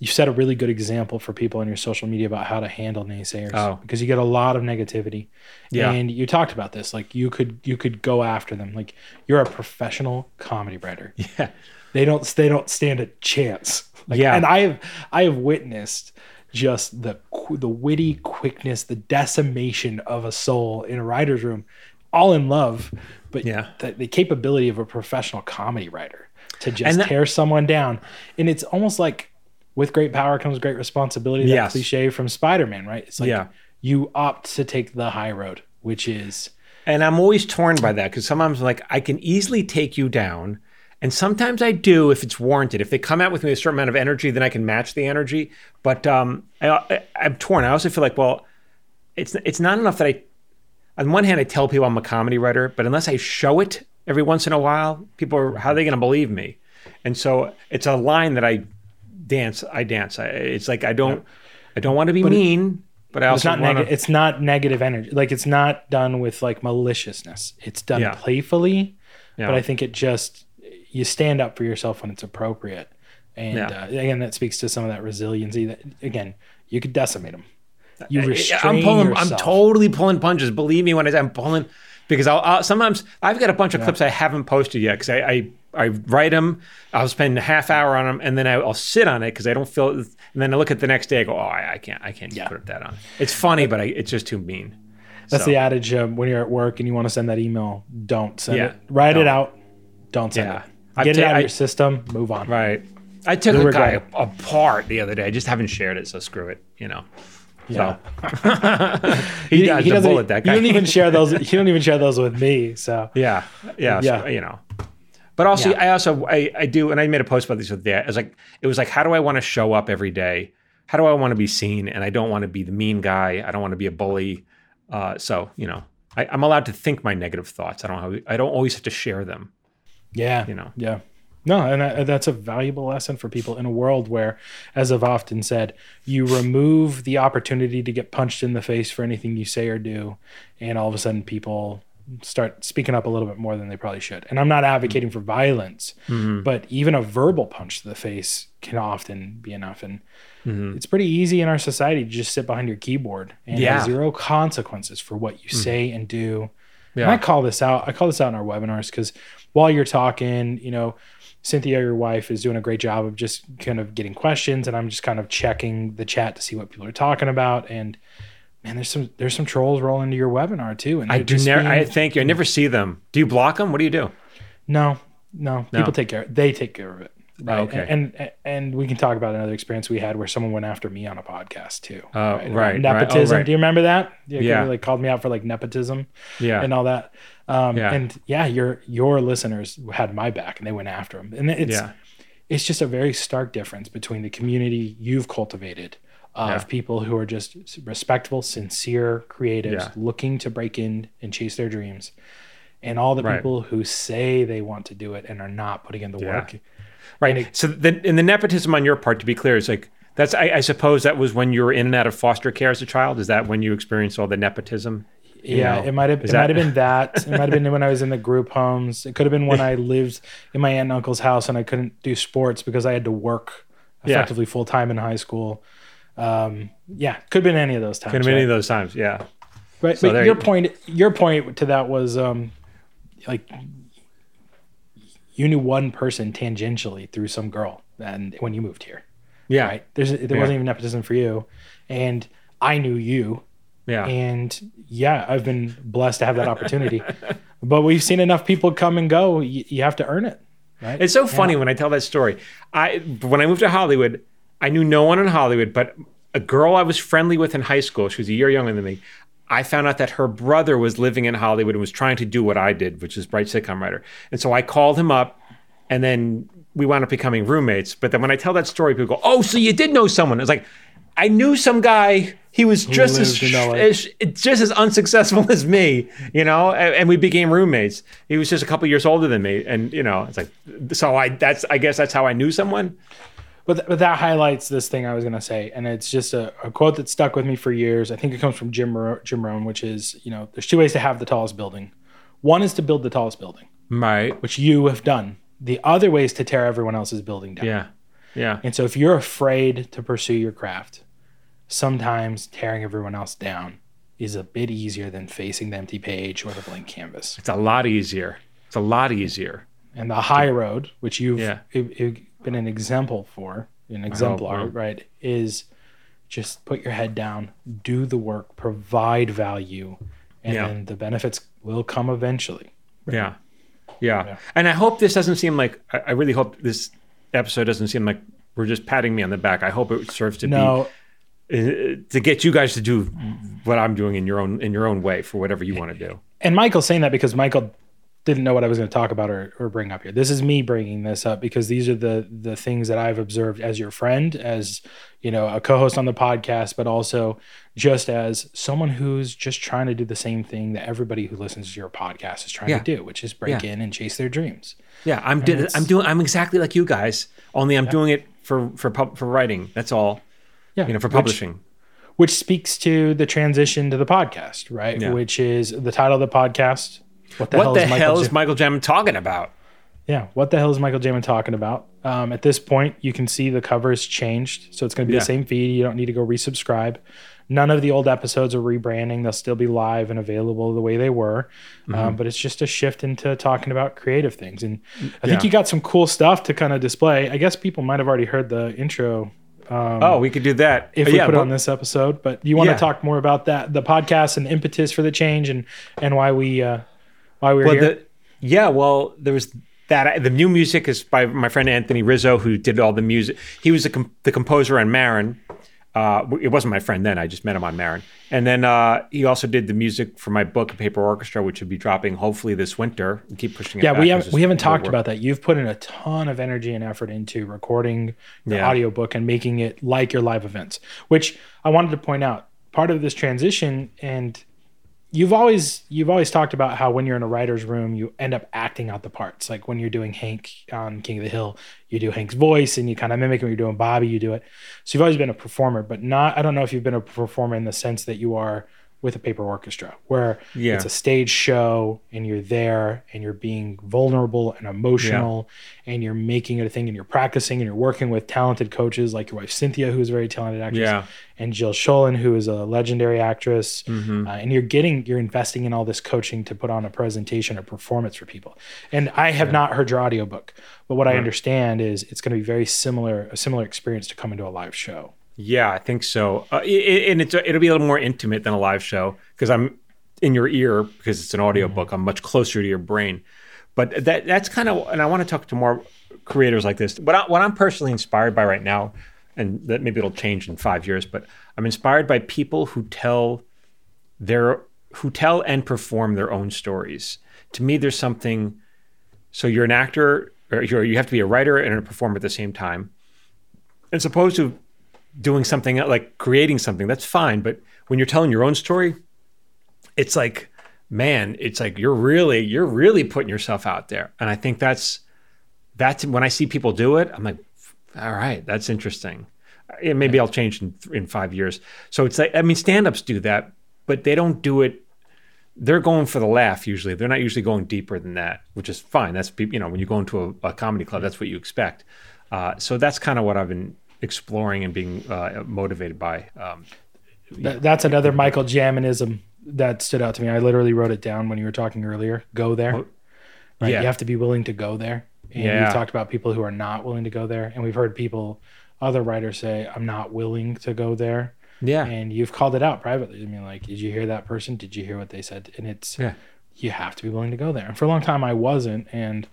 you set a really good example for people on your social media about how to handle naysayers Oh. because you get a lot of negativity. Yeah. And you talked about this, like you could you could go after them. Like you're a professional comedy writer. *laughs* Yeah. They don't they don't stand a chance. Like, Yeah. And I have I have witnessed just the the witty quickness, the decimation of a soul in a writer's room, all in love, but Yeah. the, the capability of a professional comedy writer to just that- tear someone down, and it's almost like with great power comes great responsibility. That Yes. cliche from Spider Man, right? It's like Yeah. you opt to take the high road, which is And I'm always torn by that because sometimes I'm like I can easily take you down. And sometimes I do if it's warranted. If they come out with me a certain amount of energy, then I can match the energy. But um, I, I, I'm torn. I also feel like, well, it's it's not enough that I. On one hand, I tell people I'm a comedy writer, but unless I show it every once in a while, people are how are they going to believe me? And so it's a line that I dance. I dance. I, it's like I don't. I don't want to be mean, but I it's also not want neg- it's not negative energy. Like it's not done with like maliciousness. It's done Yeah. playfully, Yeah. but I think it just you stand up for yourself when it's appropriate. And Yeah. uh, again, that speaks to some of that resiliency. That again, you could decimate them. You I'm restrain pulling. yourself. I'm totally pulling punches. Believe me when I say I'm pulling, because I'll, I'll sometimes I've got a bunch of clips I haven't posted yet because I, I I write them. I'll spend a half hour on them, and then I, I'll sit on it because I don't feel. And then I look at the next day. I go, oh, I, I can't. I can't Yeah. put that on. It's funny, but I, it's just too mean. That's So, the adage um, when you're at work and you want to send that email. Don't send Yeah, it. Write it don't. out. Don't send Yeah. it. Get it ta- out of your system. Move on. right. I took You'll a guy apart the other day. I just haven't shared it, so screw it. You know. Yeah. So *laughs* he, dodged a doesn't- bullet. That guy. You don't even share those. *laughs* You don't even share those with me. So Yeah, yeah, Yeah. so, you know. But also, Yeah. I also I, I do, and I made a post about this with the. I was like, it was like, how do I want to show up every day? How do I want to be seen? And I don't want to be the mean guy. I don't want to be a bully. Uh, so you know, I, I'm allowed to think my negative thoughts. I don't. Have, I don't always have to share them. Yeah. You know. Yeah. No, and that, that's a valuable lesson for people in a world where, as I've often said, you remove the opportunity to get punched in the face for anything you say or do, and all of a sudden people start speaking up a little bit more than they probably should. And I'm not advocating for violence, Mm-hmm. but even a verbal punch to the face can often be enough. And Mm-hmm. it's pretty easy in our society to just sit behind your keyboard and Yeah. have zero consequences for what you say and do. Yeah. And I call this out. I call this out in our webinars because while you're talking, you know, Cynthia, your wife, is doing a great job of just kind of getting questions, and I'm just kind of checking the chat to see what people are talking about. And man, there's some there's some trolls rolling into your webinar too. And I do never. being- I thank you. I never see them. Do you block them? What do you do? no, no, No. people take care. They take care of it. Oh, right? okay. And, and and we can talk about another experience we had where someone went after me on a podcast too. Oh, Around right, right. Oh, Nepotism. right. Do you remember that? Yeah. Yeah. They called me out for like nepotism. Yeah. and all that. Um, Yeah. And yeah, your your listeners had my back and they went after him. And it's Yeah. it's just a very stark difference between the community you've cultivated of Yeah. people who are just respectful, sincere creatives looking to break in and chase their dreams, and all the Right. people who say they want to do it and are not putting in the work. Right. so the in the nepotism on your part, to be clear, is like that's. I, I suppose that was when you were in and out of foster care as a child. Is that when you experienced all the nepotism? Yeah, know, it might have it that- might have been that. It might have been *laughs* when I was in the group homes. It could have been when I *laughs* lived in my aunt and uncle's house and I couldn't do sports because I had to work Yeah. effectively full time in high school. Um, yeah, could have been any of those times. Could have been right? any of those times. Yeah. Right. So but your you- point, your point to that was, um, like, you knew one person tangentially through some girl, and when you moved here, Yeah. right? There's there Yeah. wasn't even nepotism for you, and I knew you, Yeah. and yeah, I've been blessed to have that opportunity. *laughs* but we've seen enough people come and go. You, you have to earn it, right? It's so funny when I tell that story. I when I moved to Hollywood, I knew no one in Hollywood, but a girl I was friendly with in high school. She was a year younger than me. I found out that her brother was living in Hollywood and was trying to do what I did, which is write sitcom writer. And so I called him up, and then we wound up becoming roommates. But then when I tell that story, people go, "Oh, so you did know someone?" It's like I knew some guy. He was just as, lived in LA. as just as unsuccessful *laughs* as me, you know, and, and we became roommates. He was just a couple years older than me, and you know, it's like so. I that's I guess that's how I knew someone. But, th- but that highlights this thing I was going to say, and it's just a, a quote that stuck with me for years. I think it comes from Jim Ro- Jim Rohn, which is you know, there's two ways to have the tallest building. One is to build the tallest building, Right. which you have done. The other way is to tear everyone else's building down. Yeah. Yeah. And so if you're afraid to pursue your craft, sometimes tearing everyone else down is a bit easier than facing the empty page or the blank canvas. It's a lot easier. It's a lot easier. And the high road, which you've Yeah. i- i- been an example for, an oh, exemplar, well. right, is just put your head down, do the work, provide value, and Yeah. then the benefits will come eventually. Yeah. yeah. Yeah. And I hope this doesn't seem like, I, really hope this episode doesn't seem like we're just patting me on the back. I hope it serves to No, be, Uh, to get you guys to do what I'm doing in your own, in your own way for whatever you want to do. and Michael's saying that because Michael didn't know what I was going to talk about or, or bring up here. This is me bringing this up because these are the the things that I've observed as your friend, as you know, a co-host on the podcast, but also just as someone who's just trying to do the same thing that everybody who listens to your podcast is trying Yeah. to do, which is break Yeah. in and chase their dreams. Yeah. I'm, I'm doing, I'm exactly like you guys, only I'm doing it for, for, pub, for writing. That's all, Yeah, you know, for publishing. which speaks to the transition to the podcast, right? Yeah. Which is the title of the podcast. What the what hell the is Michael hell J- is Michael Jam talking about? Yeah, what the hell is Michael Jamin talking about? Um, at this point, you can see the cover covers changed, so it's going to be Yeah. the same feed. You don't need to go resubscribe. None of the old episodes are rebranding; they'll still be live and available the way they were. Mm-hmm. Um, but it's just a shift into talking about creative things, and I think you got some cool stuff to kind of display. I guess people might have already heard the intro Oh, we could do that. if we yeah, put it but- on this episode. But you want Yeah. to talk more about that, the podcast, and the impetus for the change, and and why we uh, why we're Well, here. the, yeah, well, there was that. The new music is by my friend Anthony Rizzo, who did all the music. He was the, com- the composer on Maron. Uh, it wasn't my friend then. I just met him on Maron. And then uh, he also did the music for my book, Paper Orchestra, which would be dropping hopefully this winter. We keep pushing it. yeah, we haven't we haven't talked about that. You've put in a ton of energy and effort into recording the Yeah. audiobook and making it like your live events, which I wanted to point out. Part of this transition and you've always you've always talked about how when you're in a writer's room you end up acting out the parts. Like when you're doing hank on king of the hill you do hank's voice and you kind of mimic when you're doing bobby you do it. So you've always been a performer but not i don't know if you've been a performer in the sense that you are with a paper orchestra where Yeah. it's a stage show and you're there and you're being vulnerable and emotional and you're making it a thing and you're practicing and you're working with talented coaches like your wife cynthia who's a very talented actress Yeah. and Jill Sholin, who is a legendary actress, Mm-hmm. uh, and you're getting you're investing in all this coaching to put on a presentation or performance for people. And I have not heard your audiobook, but what I understand is it's going to be very similar a similar experience to coming to a live show. Yeah, I think so. Uh, i- i- and it's it'll be a little more intimate than a live show because I'm in your ear because it's an audiobook. I'm much closer to your brain. But that that's kind of and I want to talk to more creators like this. What I, what I'm personally inspired by right now, and that maybe it'll change in five years, but I'm inspired by people who tell their who tell and perform their own stories. To me, there's something. So you're an actor, or you're, you have to be a writer and a performer at the same time. And supposed to doing something like creating something that's fine. But when you're telling your own story it's like man it's like you're really you're really putting yourself out there. And i think that's that's when i see people do it i'm like all right that's interesting. Maybe i'll change in, in five years. So it's like i mean stand-ups do that but they don't do it they're going for the laugh usually. They're not usually going deeper than that which is fine. That's you know when you go into a, a comedy club that's what you expect. Uh, so that's kind of what i've been exploring and being uh, motivated by um, Th- that's another Michael Jaminism that stood out to me. I literally wrote it down when you were talking earlier. Go there. Right? yeah. You have to be willing to go there. And Yeah. we've talked about people who are not willing to go there. And we've heard people, other writers say, I'm not willing to go there. yeah and you've called it out privately. I mean, like, did you hear that person? Did you hear what they said? And it's Yeah. you have to be willing to go there. And for a long time, I wasn't, and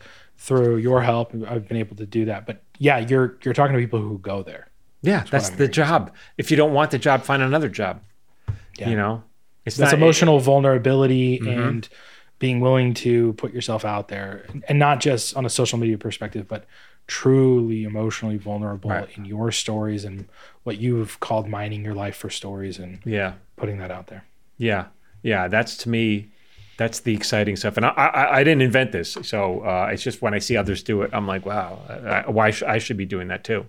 through your help, I've been able to do that. But yeah, you're you're talking to people who go there. yeah that's I'm the job if you don't want the job find another job Yeah. you know it's That's not- emotional vulnerability Mm-hmm. and being willing to put yourself out there, and not just on a social media perspective, but truly emotionally vulnerable Right. in your stories and what you've called mining your life for stories and Yeah. putting that out there. Yeah, yeah, that's to me, that's the exciting stuff. And I, I, I didn't invent this, so uh, it's just when I see others do it, I'm like, wow, I, why sh- I should be doing that too.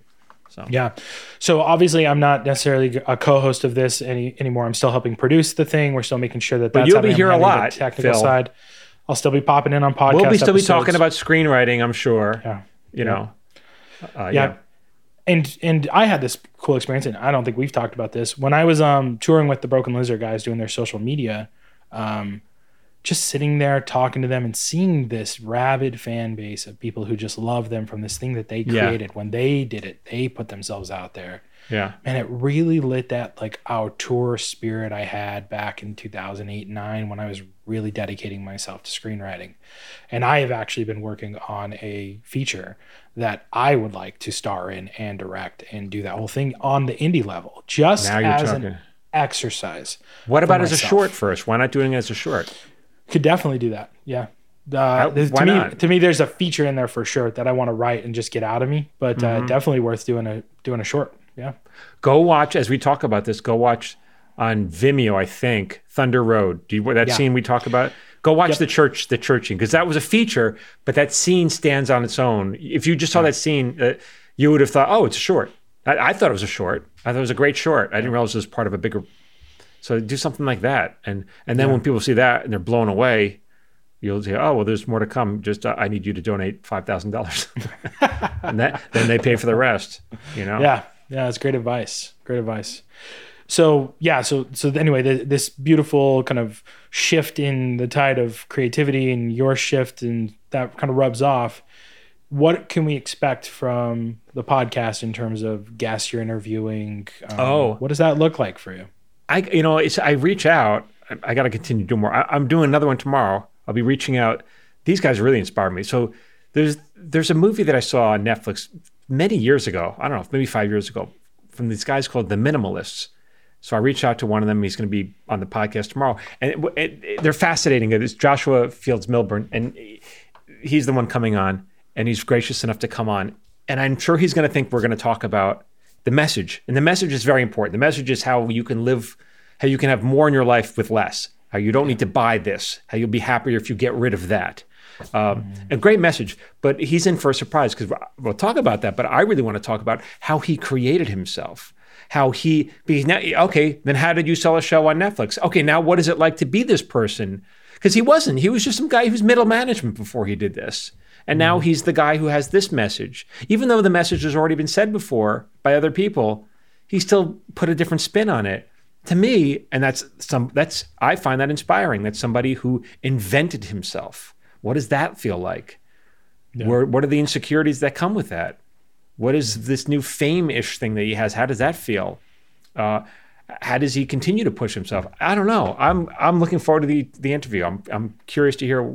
So Yeah. So obviously, I'm not necessarily a co-host of this any anymore. I'm still helping produce the thing. We're still making sure that But that's you'll be here I'm a lot, Technical Phil. side. I'll still be popping in on podcasts. we'll be still be talking about screenwriting, I'm sure. Yeah. You know, uh, Yeah. yeah. and and I had this cool experience, and I don't think we've talked about this when I was um touring with the Broken Lizard guys doing their social media, um, just sitting there talking to them and seeing this rabid fan base of people who just love them from this thing that they Yeah. created when they did it, they put themselves out there, yeah, and it really lit that like auteur spirit I had back in 2008 9 when I was really dedicating myself to screenwriting. And I have actually been working on a feature that I would like to star in and direct and do that whole thing on the indie level, just as talking. an exercise. What about as a short first? Why not doing it as a short? Could definitely do that. Yeah. Uh, to me, not? to me, there's a feature in there for sure that I want to write and just get out of me, but Mm-hmm. uh, definitely worth doing a doing a short. Yeah. Go watch as we talk about this. Go watch on Vimeo, I think Thunder Road. Do you that Yeah. scene we talk about? Go watch Yep. the church, the churching, because that was a feature, but that scene stands on its own. If you just saw that scene, uh, you would have thought, "Oh, it's a short." I, I thought it was a short. I thought it was a great short. I didn't realize it was part of a bigger. So do something like that, and and then when people see that and they're blown away, you'll say, "Oh, well, there's more to come. Just uh, I need you to donate five thousand dollars," *laughs* and that then they pay for the rest. You know? Yeah, yeah, that's great advice. Great advice. So yeah, so so anyway, th this beautiful kind of shift in the tide of creativity and your shift, and that kind of rubs off. What can we expect from the podcast in terms of guests you're interviewing? Um, Oh. what does that look like for you? I you know it's I reach out. I, I got to continue doing more. I, I'm doing another one tomorrow. I'll be reaching out. These guys really inspire me. So there's there's a movie that I saw on Netflix many years ago. I don't know, maybe five years ago, from these guys called The Minimalists. So I reached out to one of them. He's going to be on the podcast tomorrow, and it, it, it- they're fascinating. It's Joshua Fields Milburn, and he's the one coming on, and he's gracious enough to come on. And I'm sure he's going to think we're going to talk about the message, and the message is very important. The message is how you can live, how you can have more in your life with less. How you don't need to buy this. How you'll be happier if you get rid of that. Um, A great message, but he's in for a surprise because we'll talk about that. But I really want to talk about how he created himself. How he because now okay, then how did you sell a show on Netflix? Okay, now what is it like to be this person? Because he wasn't. He was just some guy who was middle management before he did this. And now he's the guy who has this message. Even though the message has already been said before by other people, he still put a different spin on it. To me, and that's some that's I find that inspiring. That's somebody who invented himself. What does that feel like? Where, what are the insecurities that come with that? What is this new fame-ish thing that he has? How does that feel? Uh, how does he continue to push himself? I don't know. I'm I'm looking forward to the the interview. I'm I'm curious to hear,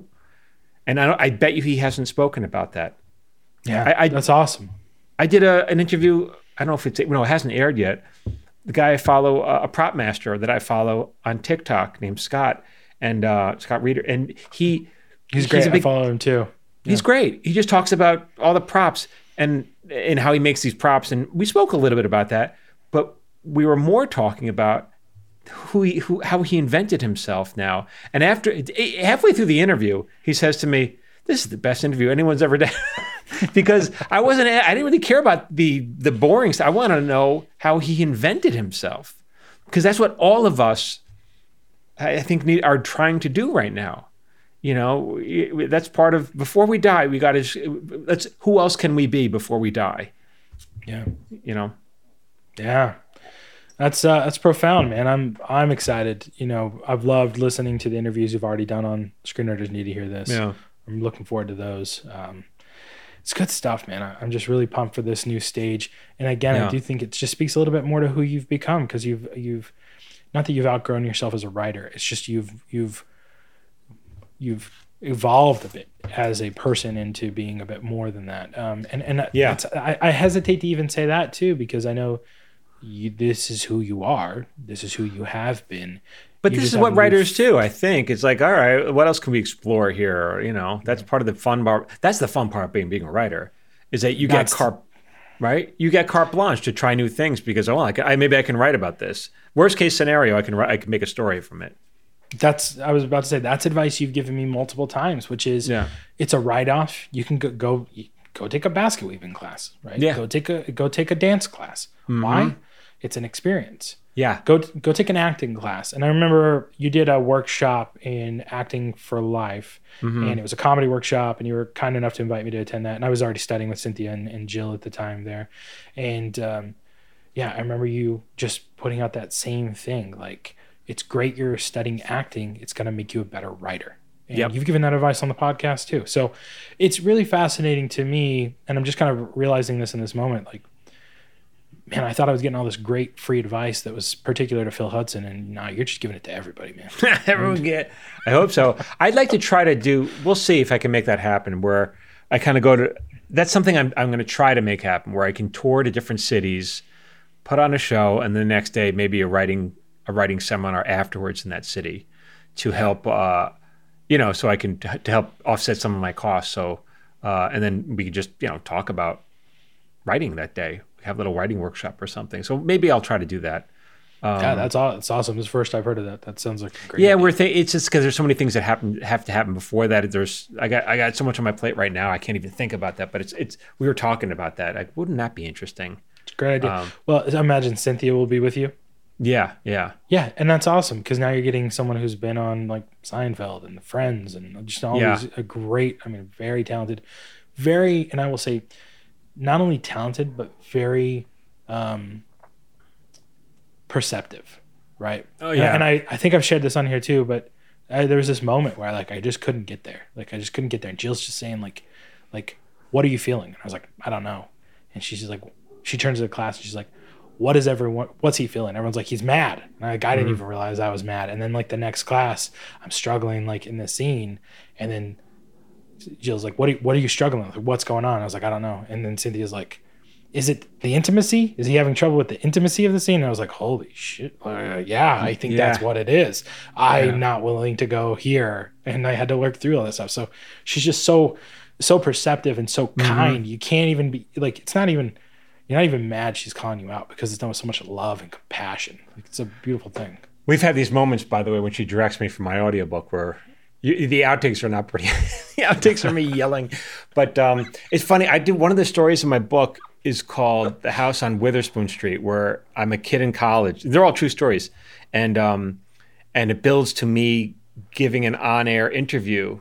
and I don't, I bet you he hasn't spoken about that. Yeah, I- I- that's awesome. I did a, an interview. I don't know if it's no, it hasn't aired yet. The guy I follow, uh, a prop master that I follow on TikTok named Scott and uh, Scott Reader, and he He's great. a big- I follow him too. He's great. He just talks about all the props and and how he makes these props. And we spoke a little bit about that, but we were more talking about who he who how he invented himself now. And after eh, halfway through the interview, he says to me, "This is the best interview anyone's ever done." *laughs* because I wasn't I didn't really care about the the boring stuff. I want to know how he invented himself. Because that's what all of us I I think need, are trying to do right now. You know, that's part of before we die. We got to let's. Who else can we be before we die? Yeah. You know. Yeah. That's uh, that's profound, man. I'm I'm excited. You know, I've loved listening to the interviews you've already done on Screenwriters Need to Hear This. Yeah, I'm looking forward to those. Um, it's good stuff, man. I, I'm just really pumped for this new stage. And again, Yeah. I do think it just speaks a little bit more to who you've become because you've you've not that you've outgrown yourself as a writer. It's just you've you've you've evolved a bit as a person into being a bit more than that. Um, and and Yeah. I, I hesitate to even say that too because I know you, this is who you are. This is who you have been. But You this is what writers do. I think it's like, all right, what else can we explore here? You know, that's part of the fun part. That's the fun part of being being a writer. is that you get That's- carte right you get carte blanche to try new things because oh I, can, I maybe I can write about this worst case scenario I can write I can make a story from it That's I was about to say that's advice you've given me multiple times, which is Yeah. it's a write off. You can go, go go take a basket weaving class, right? Yeah. Mm-hmm. Go take a go take a dance class. Why? It's an experience. yeah Go go take an acting class. And I remember you did a workshop in acting for life, Mm-hmm. and it was a comedy workshop, and you were kind enough to invite me to attend that. And I was already studying with Cynthia and, and Jill at the time there, and um, yeah, I remember you just putting out that same thing. Like, it's great you're studying acting. It's going to make you a better writer. And Yep. you've given that advice on the podcast too. So it's really fascinating to me. And I'm just kind of realizing this in this moment. Like, man, I thought I was getting all this great free advice that was particular to Phil Hudson. And now you're just giving it to everybody, man. *laughs* Everyone get. I hope so. I'd like to try to do. We'll see if I can make that happen. Where I kind of go to. That's something I'm. I'm going to try to make happen. Where I can tour to different cities, put on a show, and the next day maybe a writing a writing seminar afterwards in that city, to help. Uh, you know, so I can to help offset some of my costs. So, uh, and then we could just you know talk about writing that day. Have a little writing workshop or something. So maybe I'll try to do that. yeah, that's all. That's awesome. It's the first I've heard of that. That sounds like a great. Yeah, idea. we're th- it's just because there's so many things that happen have to happen before that. There's I got I got so much on my plate right now. I can't even think about that. But it's it's we were talking about that. Like, wouldn't that be interesting? It's a great idea. Um, well, I imagine Cynthia will be with you. Yeah, yeah, Yeah, and that's awesome because now you're getting someone who's been on like Seinfeld and The Friends and just all Yeah. these a great, I mean, very talented, very, and I will say, not only talented but very um, perceptive, right? Oh, yeah. and, I I think I've shared this on here too, but I, there was this moment where like I just couldn't get there, like I just couldn't get there. And Jill's just saying like, like, what are you feeling? And I was like, I don't know. And she's just like, she turns to the class and she's like, what is everyone what's he feeling everyone's like he's mad and I, like, i didn't even realize i was mad and then like the next class i'm struggling like in the scene and then jill's like what are, you- what are you struggling with? What's going on? I was like i don't know. And then cynthia's like is it the intimacy? Is he having trouble with the intimacy of the scene? And i was like holy shit uh, yeah i think that's what it is. I'm Yeah. not willing to go here. And i had to work through all this stuff. So she's just so so perceptive and so kind. You can't even be like it's not even you're not even mad she's calling you out because it's done with so much love and compassion. Like, it's a beautiful thing. We've had these moments, by the way, when she directs me for my audiobook where you, the outtakes are not pretty. *laughs* the outtakes are me yelling, but um, it's funny. I do one of the stories in my book is called "The House on Witherspoon Street," where I'm a kid in college. They're all true stories, and um, and it builds to me giving an on-air interview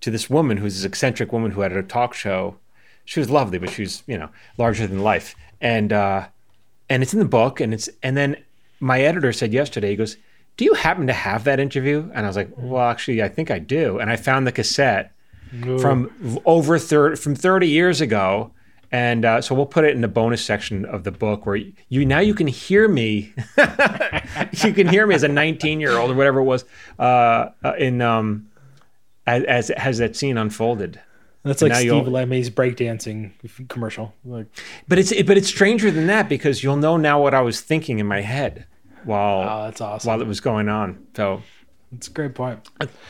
to this woman who's this eccentric woman who had a talk show. She was lovely, but she was you know larger than life, and uh, and it's in the book, and it's and then my editor said yesterday, he goes, "Do you happen to have that interview?" And I was like, "Well, actually, I think I do." And I found the cassette from over thirty from thirty years ago. And uh, so we'll put it in the bonus section of the book where you now you can hear me. *laughs* you can hear me as a 19 year old or whatever it was uh, uh, in um, as, as as that scene unfolded. That's like Steve Lemme's breakdancing commercial. Like, But it's but it's stranger than that because you'll know now what I was thinking in my head while oh, that's awesome. while it was going on. So it's a great point.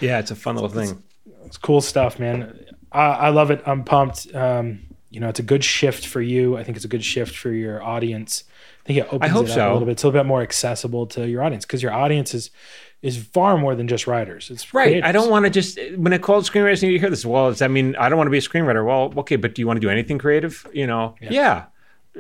yeah, it's a fun little thing. It's cool stuff, man. I, I love it. I'm pumped. Um, you know, it's a good shift for you. I think it's a good shift for your audience. I think it opens hope it up so. a little bit. It's a little bit more accessible to your audience because your audience is is far more than just writers. It's Right. I don't want to just when it calls screenwriters, you hear this. Well, does that mean I don't want to be a screenwriter? Well, okay, but do you want to do anything creative? You know? Yeah.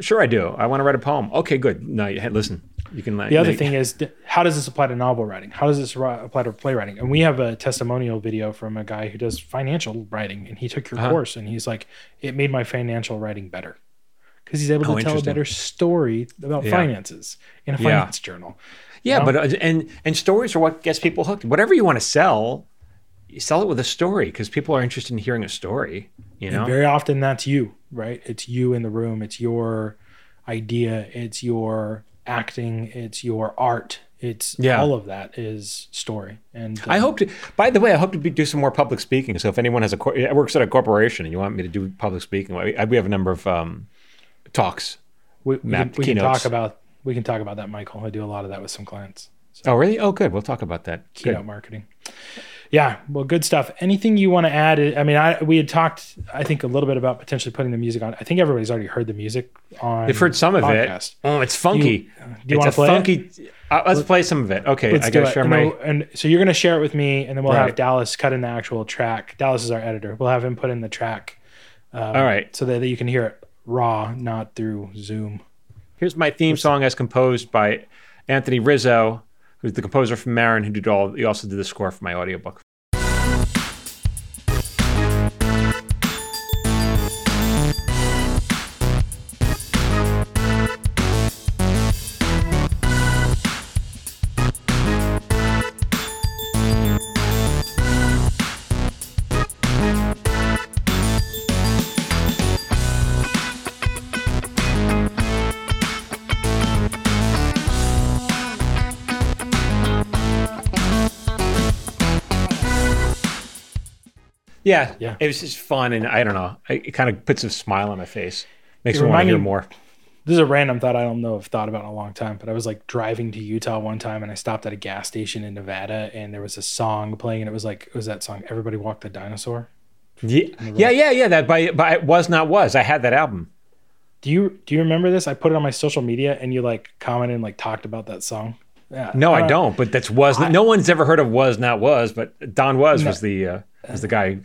Sure, I do. I want to write a poem. Okay, good. No, you, hey, listen. You can. The other thing is, how does this apply to novel writing? How does this apply to playwriting? And we have a testimonial video from a guy who does financial writing, and he took Uh-huh. your course, and he's like, it made my financial writing better because he's able to Oh, tell a better story about Yeah. finances in a Yeah. finance journal. Yeah, know? but uh, and and stories are what gets people hooked. Whatever you want to sell, you sell it with a story because people are interested in hearing a story. You know. And very often that's you, right? It's you in the room. It's your idea. It's your acting. It's your art. It's Yeah. all of that is story. And I um, hope to. By the way, I hope to be, do some more public speaking. So if anyone has a cor- works at a corporation and you want me to do public speaking, we, we have a number of um, talks. we, we, can, we can talk about we can talk about that, Michael. I do a lot of that with some clients. Oh, really? Oh, good. We'll talk about that. Good. keynote marketing. Yeah, well, good stuff. Anything you want to add? I mean, I we had talked, I think, a little bit about potentially putting the music on. I think everybody's already heard the music on. They've heard some of podcast. it. Oh, it's funky. Do you it's wanna a play it? funky. Uh, let's play some of it. Okay, Let's I gotta share And, my. and so you're going to share it with me, and then we'll have Dallas cut in the actual track. Dallas is our editor. We'll have him put in the track. Um, All right. So that, that you can hear it raw, not through Zoom. Here's my theme song as composed by Anthony Rizzo, who's the composer from Maron, who did all. He also did the score for my audiobook. Yeah, Yeah. It was just fun, and I don't know. It kind of puts a smile on my face. Makes me want to hear more. This is a random thought I don't know if thought about in a long time, but I was like driving to Utah one time and I stopped at a gas station in Nevada and there was a song playing and it was like it was that song Everybody Walk the Dinosaur. Yeah, yeah, yeah, yeah. That by by was not was. I had that album. Do you do you remember this? I put it on my social media and you like commented and like talked about that song. Yeah. No, I Uh, don't. But that's was. no one's ever heard of was not was. But Don Was was the uh, was the guy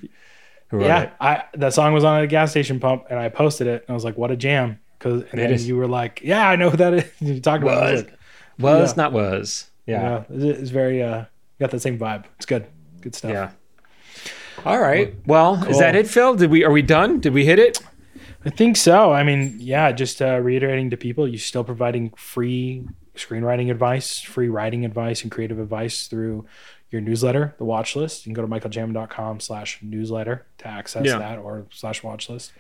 who wrote Yeah, it. I that song was on at a gas station pump and I posted it and I was like, "What a jam!" Because and then you were like, "Yeah, I know who that is." *laughs* You talked about it. Was like, Was Yeah. not was. Yeah. yeah, it's very uh, got that same vibe. It's good, good stuff. Yeah. All right. Well, is that it, Phil? Did we are we done? Did we hit it? I think so. I mean, yeah, just uh, reiterating to people, you're still providing free screenwriting advice, free writing advice, and creative advice through your newsletter, the watch list. You can go to michaeljamin.com slash newsletter to access Yeah. that or slash watch list.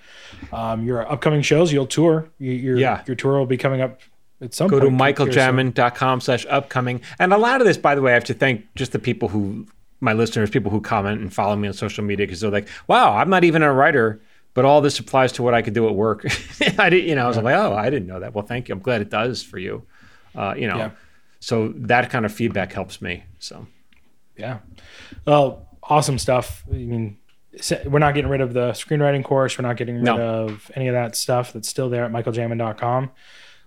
Um, your upcoming shows, you'll tour. Your, your, Yeah. your tour will be coming up at some point. Go to point. here soon. michaeljamin.com slash upcoming. And a lot of this, by the way, I have to thank just the people who, my listeners, people who comment and follow me on social media because they're like, wow, I'm not even a writer, but all this applies to what I could do at work. *laughs* I didn't, you know, I was like, oh, I didn't know that. Well, thank you. I'm glad it does for you. Uh, you know, Yeah. so that kind of feedback helps me. So, Yeah. Well, awesome stuff. I mean, we're not getting rid of the screenwriting course. We're not getting rid No. of any of that stuff that's still there at michaeljamin.com.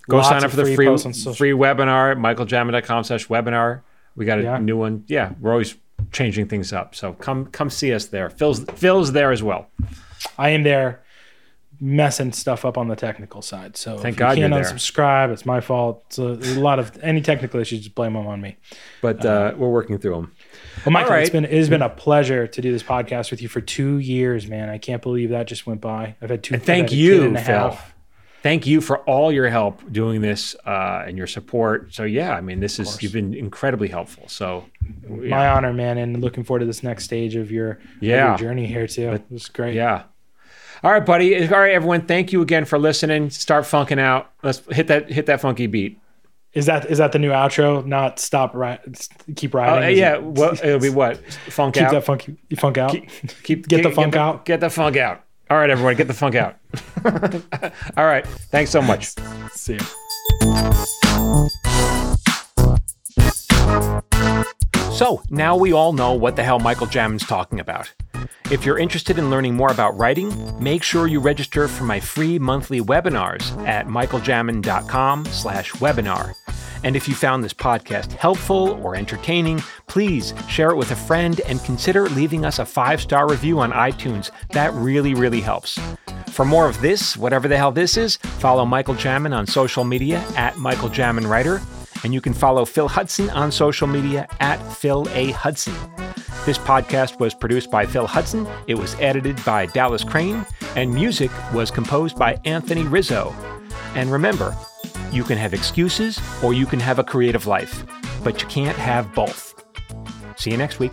go Lots sign up for the free free, posts on social- free webinar, michaeljamin.com slash webinar. We got a Yeah. new one. Yeah, we're always changing things up. So come come see us there. Phil's Phil's there as well. I am there messing stuff up on the technical side. So Thank if God you you're can't there. it's my fault. It's a, a lot of any technical issues, just blame them on me. But uh, we're working through them. Well, Michael, All it's right. been it has been a pleasure to do this podcast with you for two years, man. I can't believe that just went by. I've had two. And thank I've had a you, and Phil. half. Thank you for all your help doing this uh, and your support. So yeah, I mean, this is you've been incredibly helpful. So My honor, man, and looking forward to this next stage of your, of your journey here too. It was great. yeah. All right, buddy. All right, everyone. Thank you again for listening. Start funking out. Let's hit that hit that funky beat. Is that is that the new outro? Not stop right, keep Oh riding. uh, yeah. it- Well, it'll be what funk keep out. Keep that funky funk out. keep get the funk out. Get the funk out. All right, everyone. Get the funk out. *laughs* all right. Thanks so much. See you. So now we all know what the hell Michael Jamin's talking about. If you're interested in learning more about writing, make sure you register for my free monthly webinars at michaeljamin.com slash webinar. And if you found this podcast helpful or entertaining, please share it with a friend and consider leaving us a five-star review on iTunes. That really, really helps. For more of this, whatever the hell this is, follow Michael Jamin on social media at Michael Writer. And you can follow Phil Hudson on social media at Phil A. Hudson. This podcast was produced by Phil Hudson, it was edited by Dallas Crane, and music was composed by Anthony Rizzo. And remember, you can have excuses or you can have a creative life, but you can't have both. See you next week.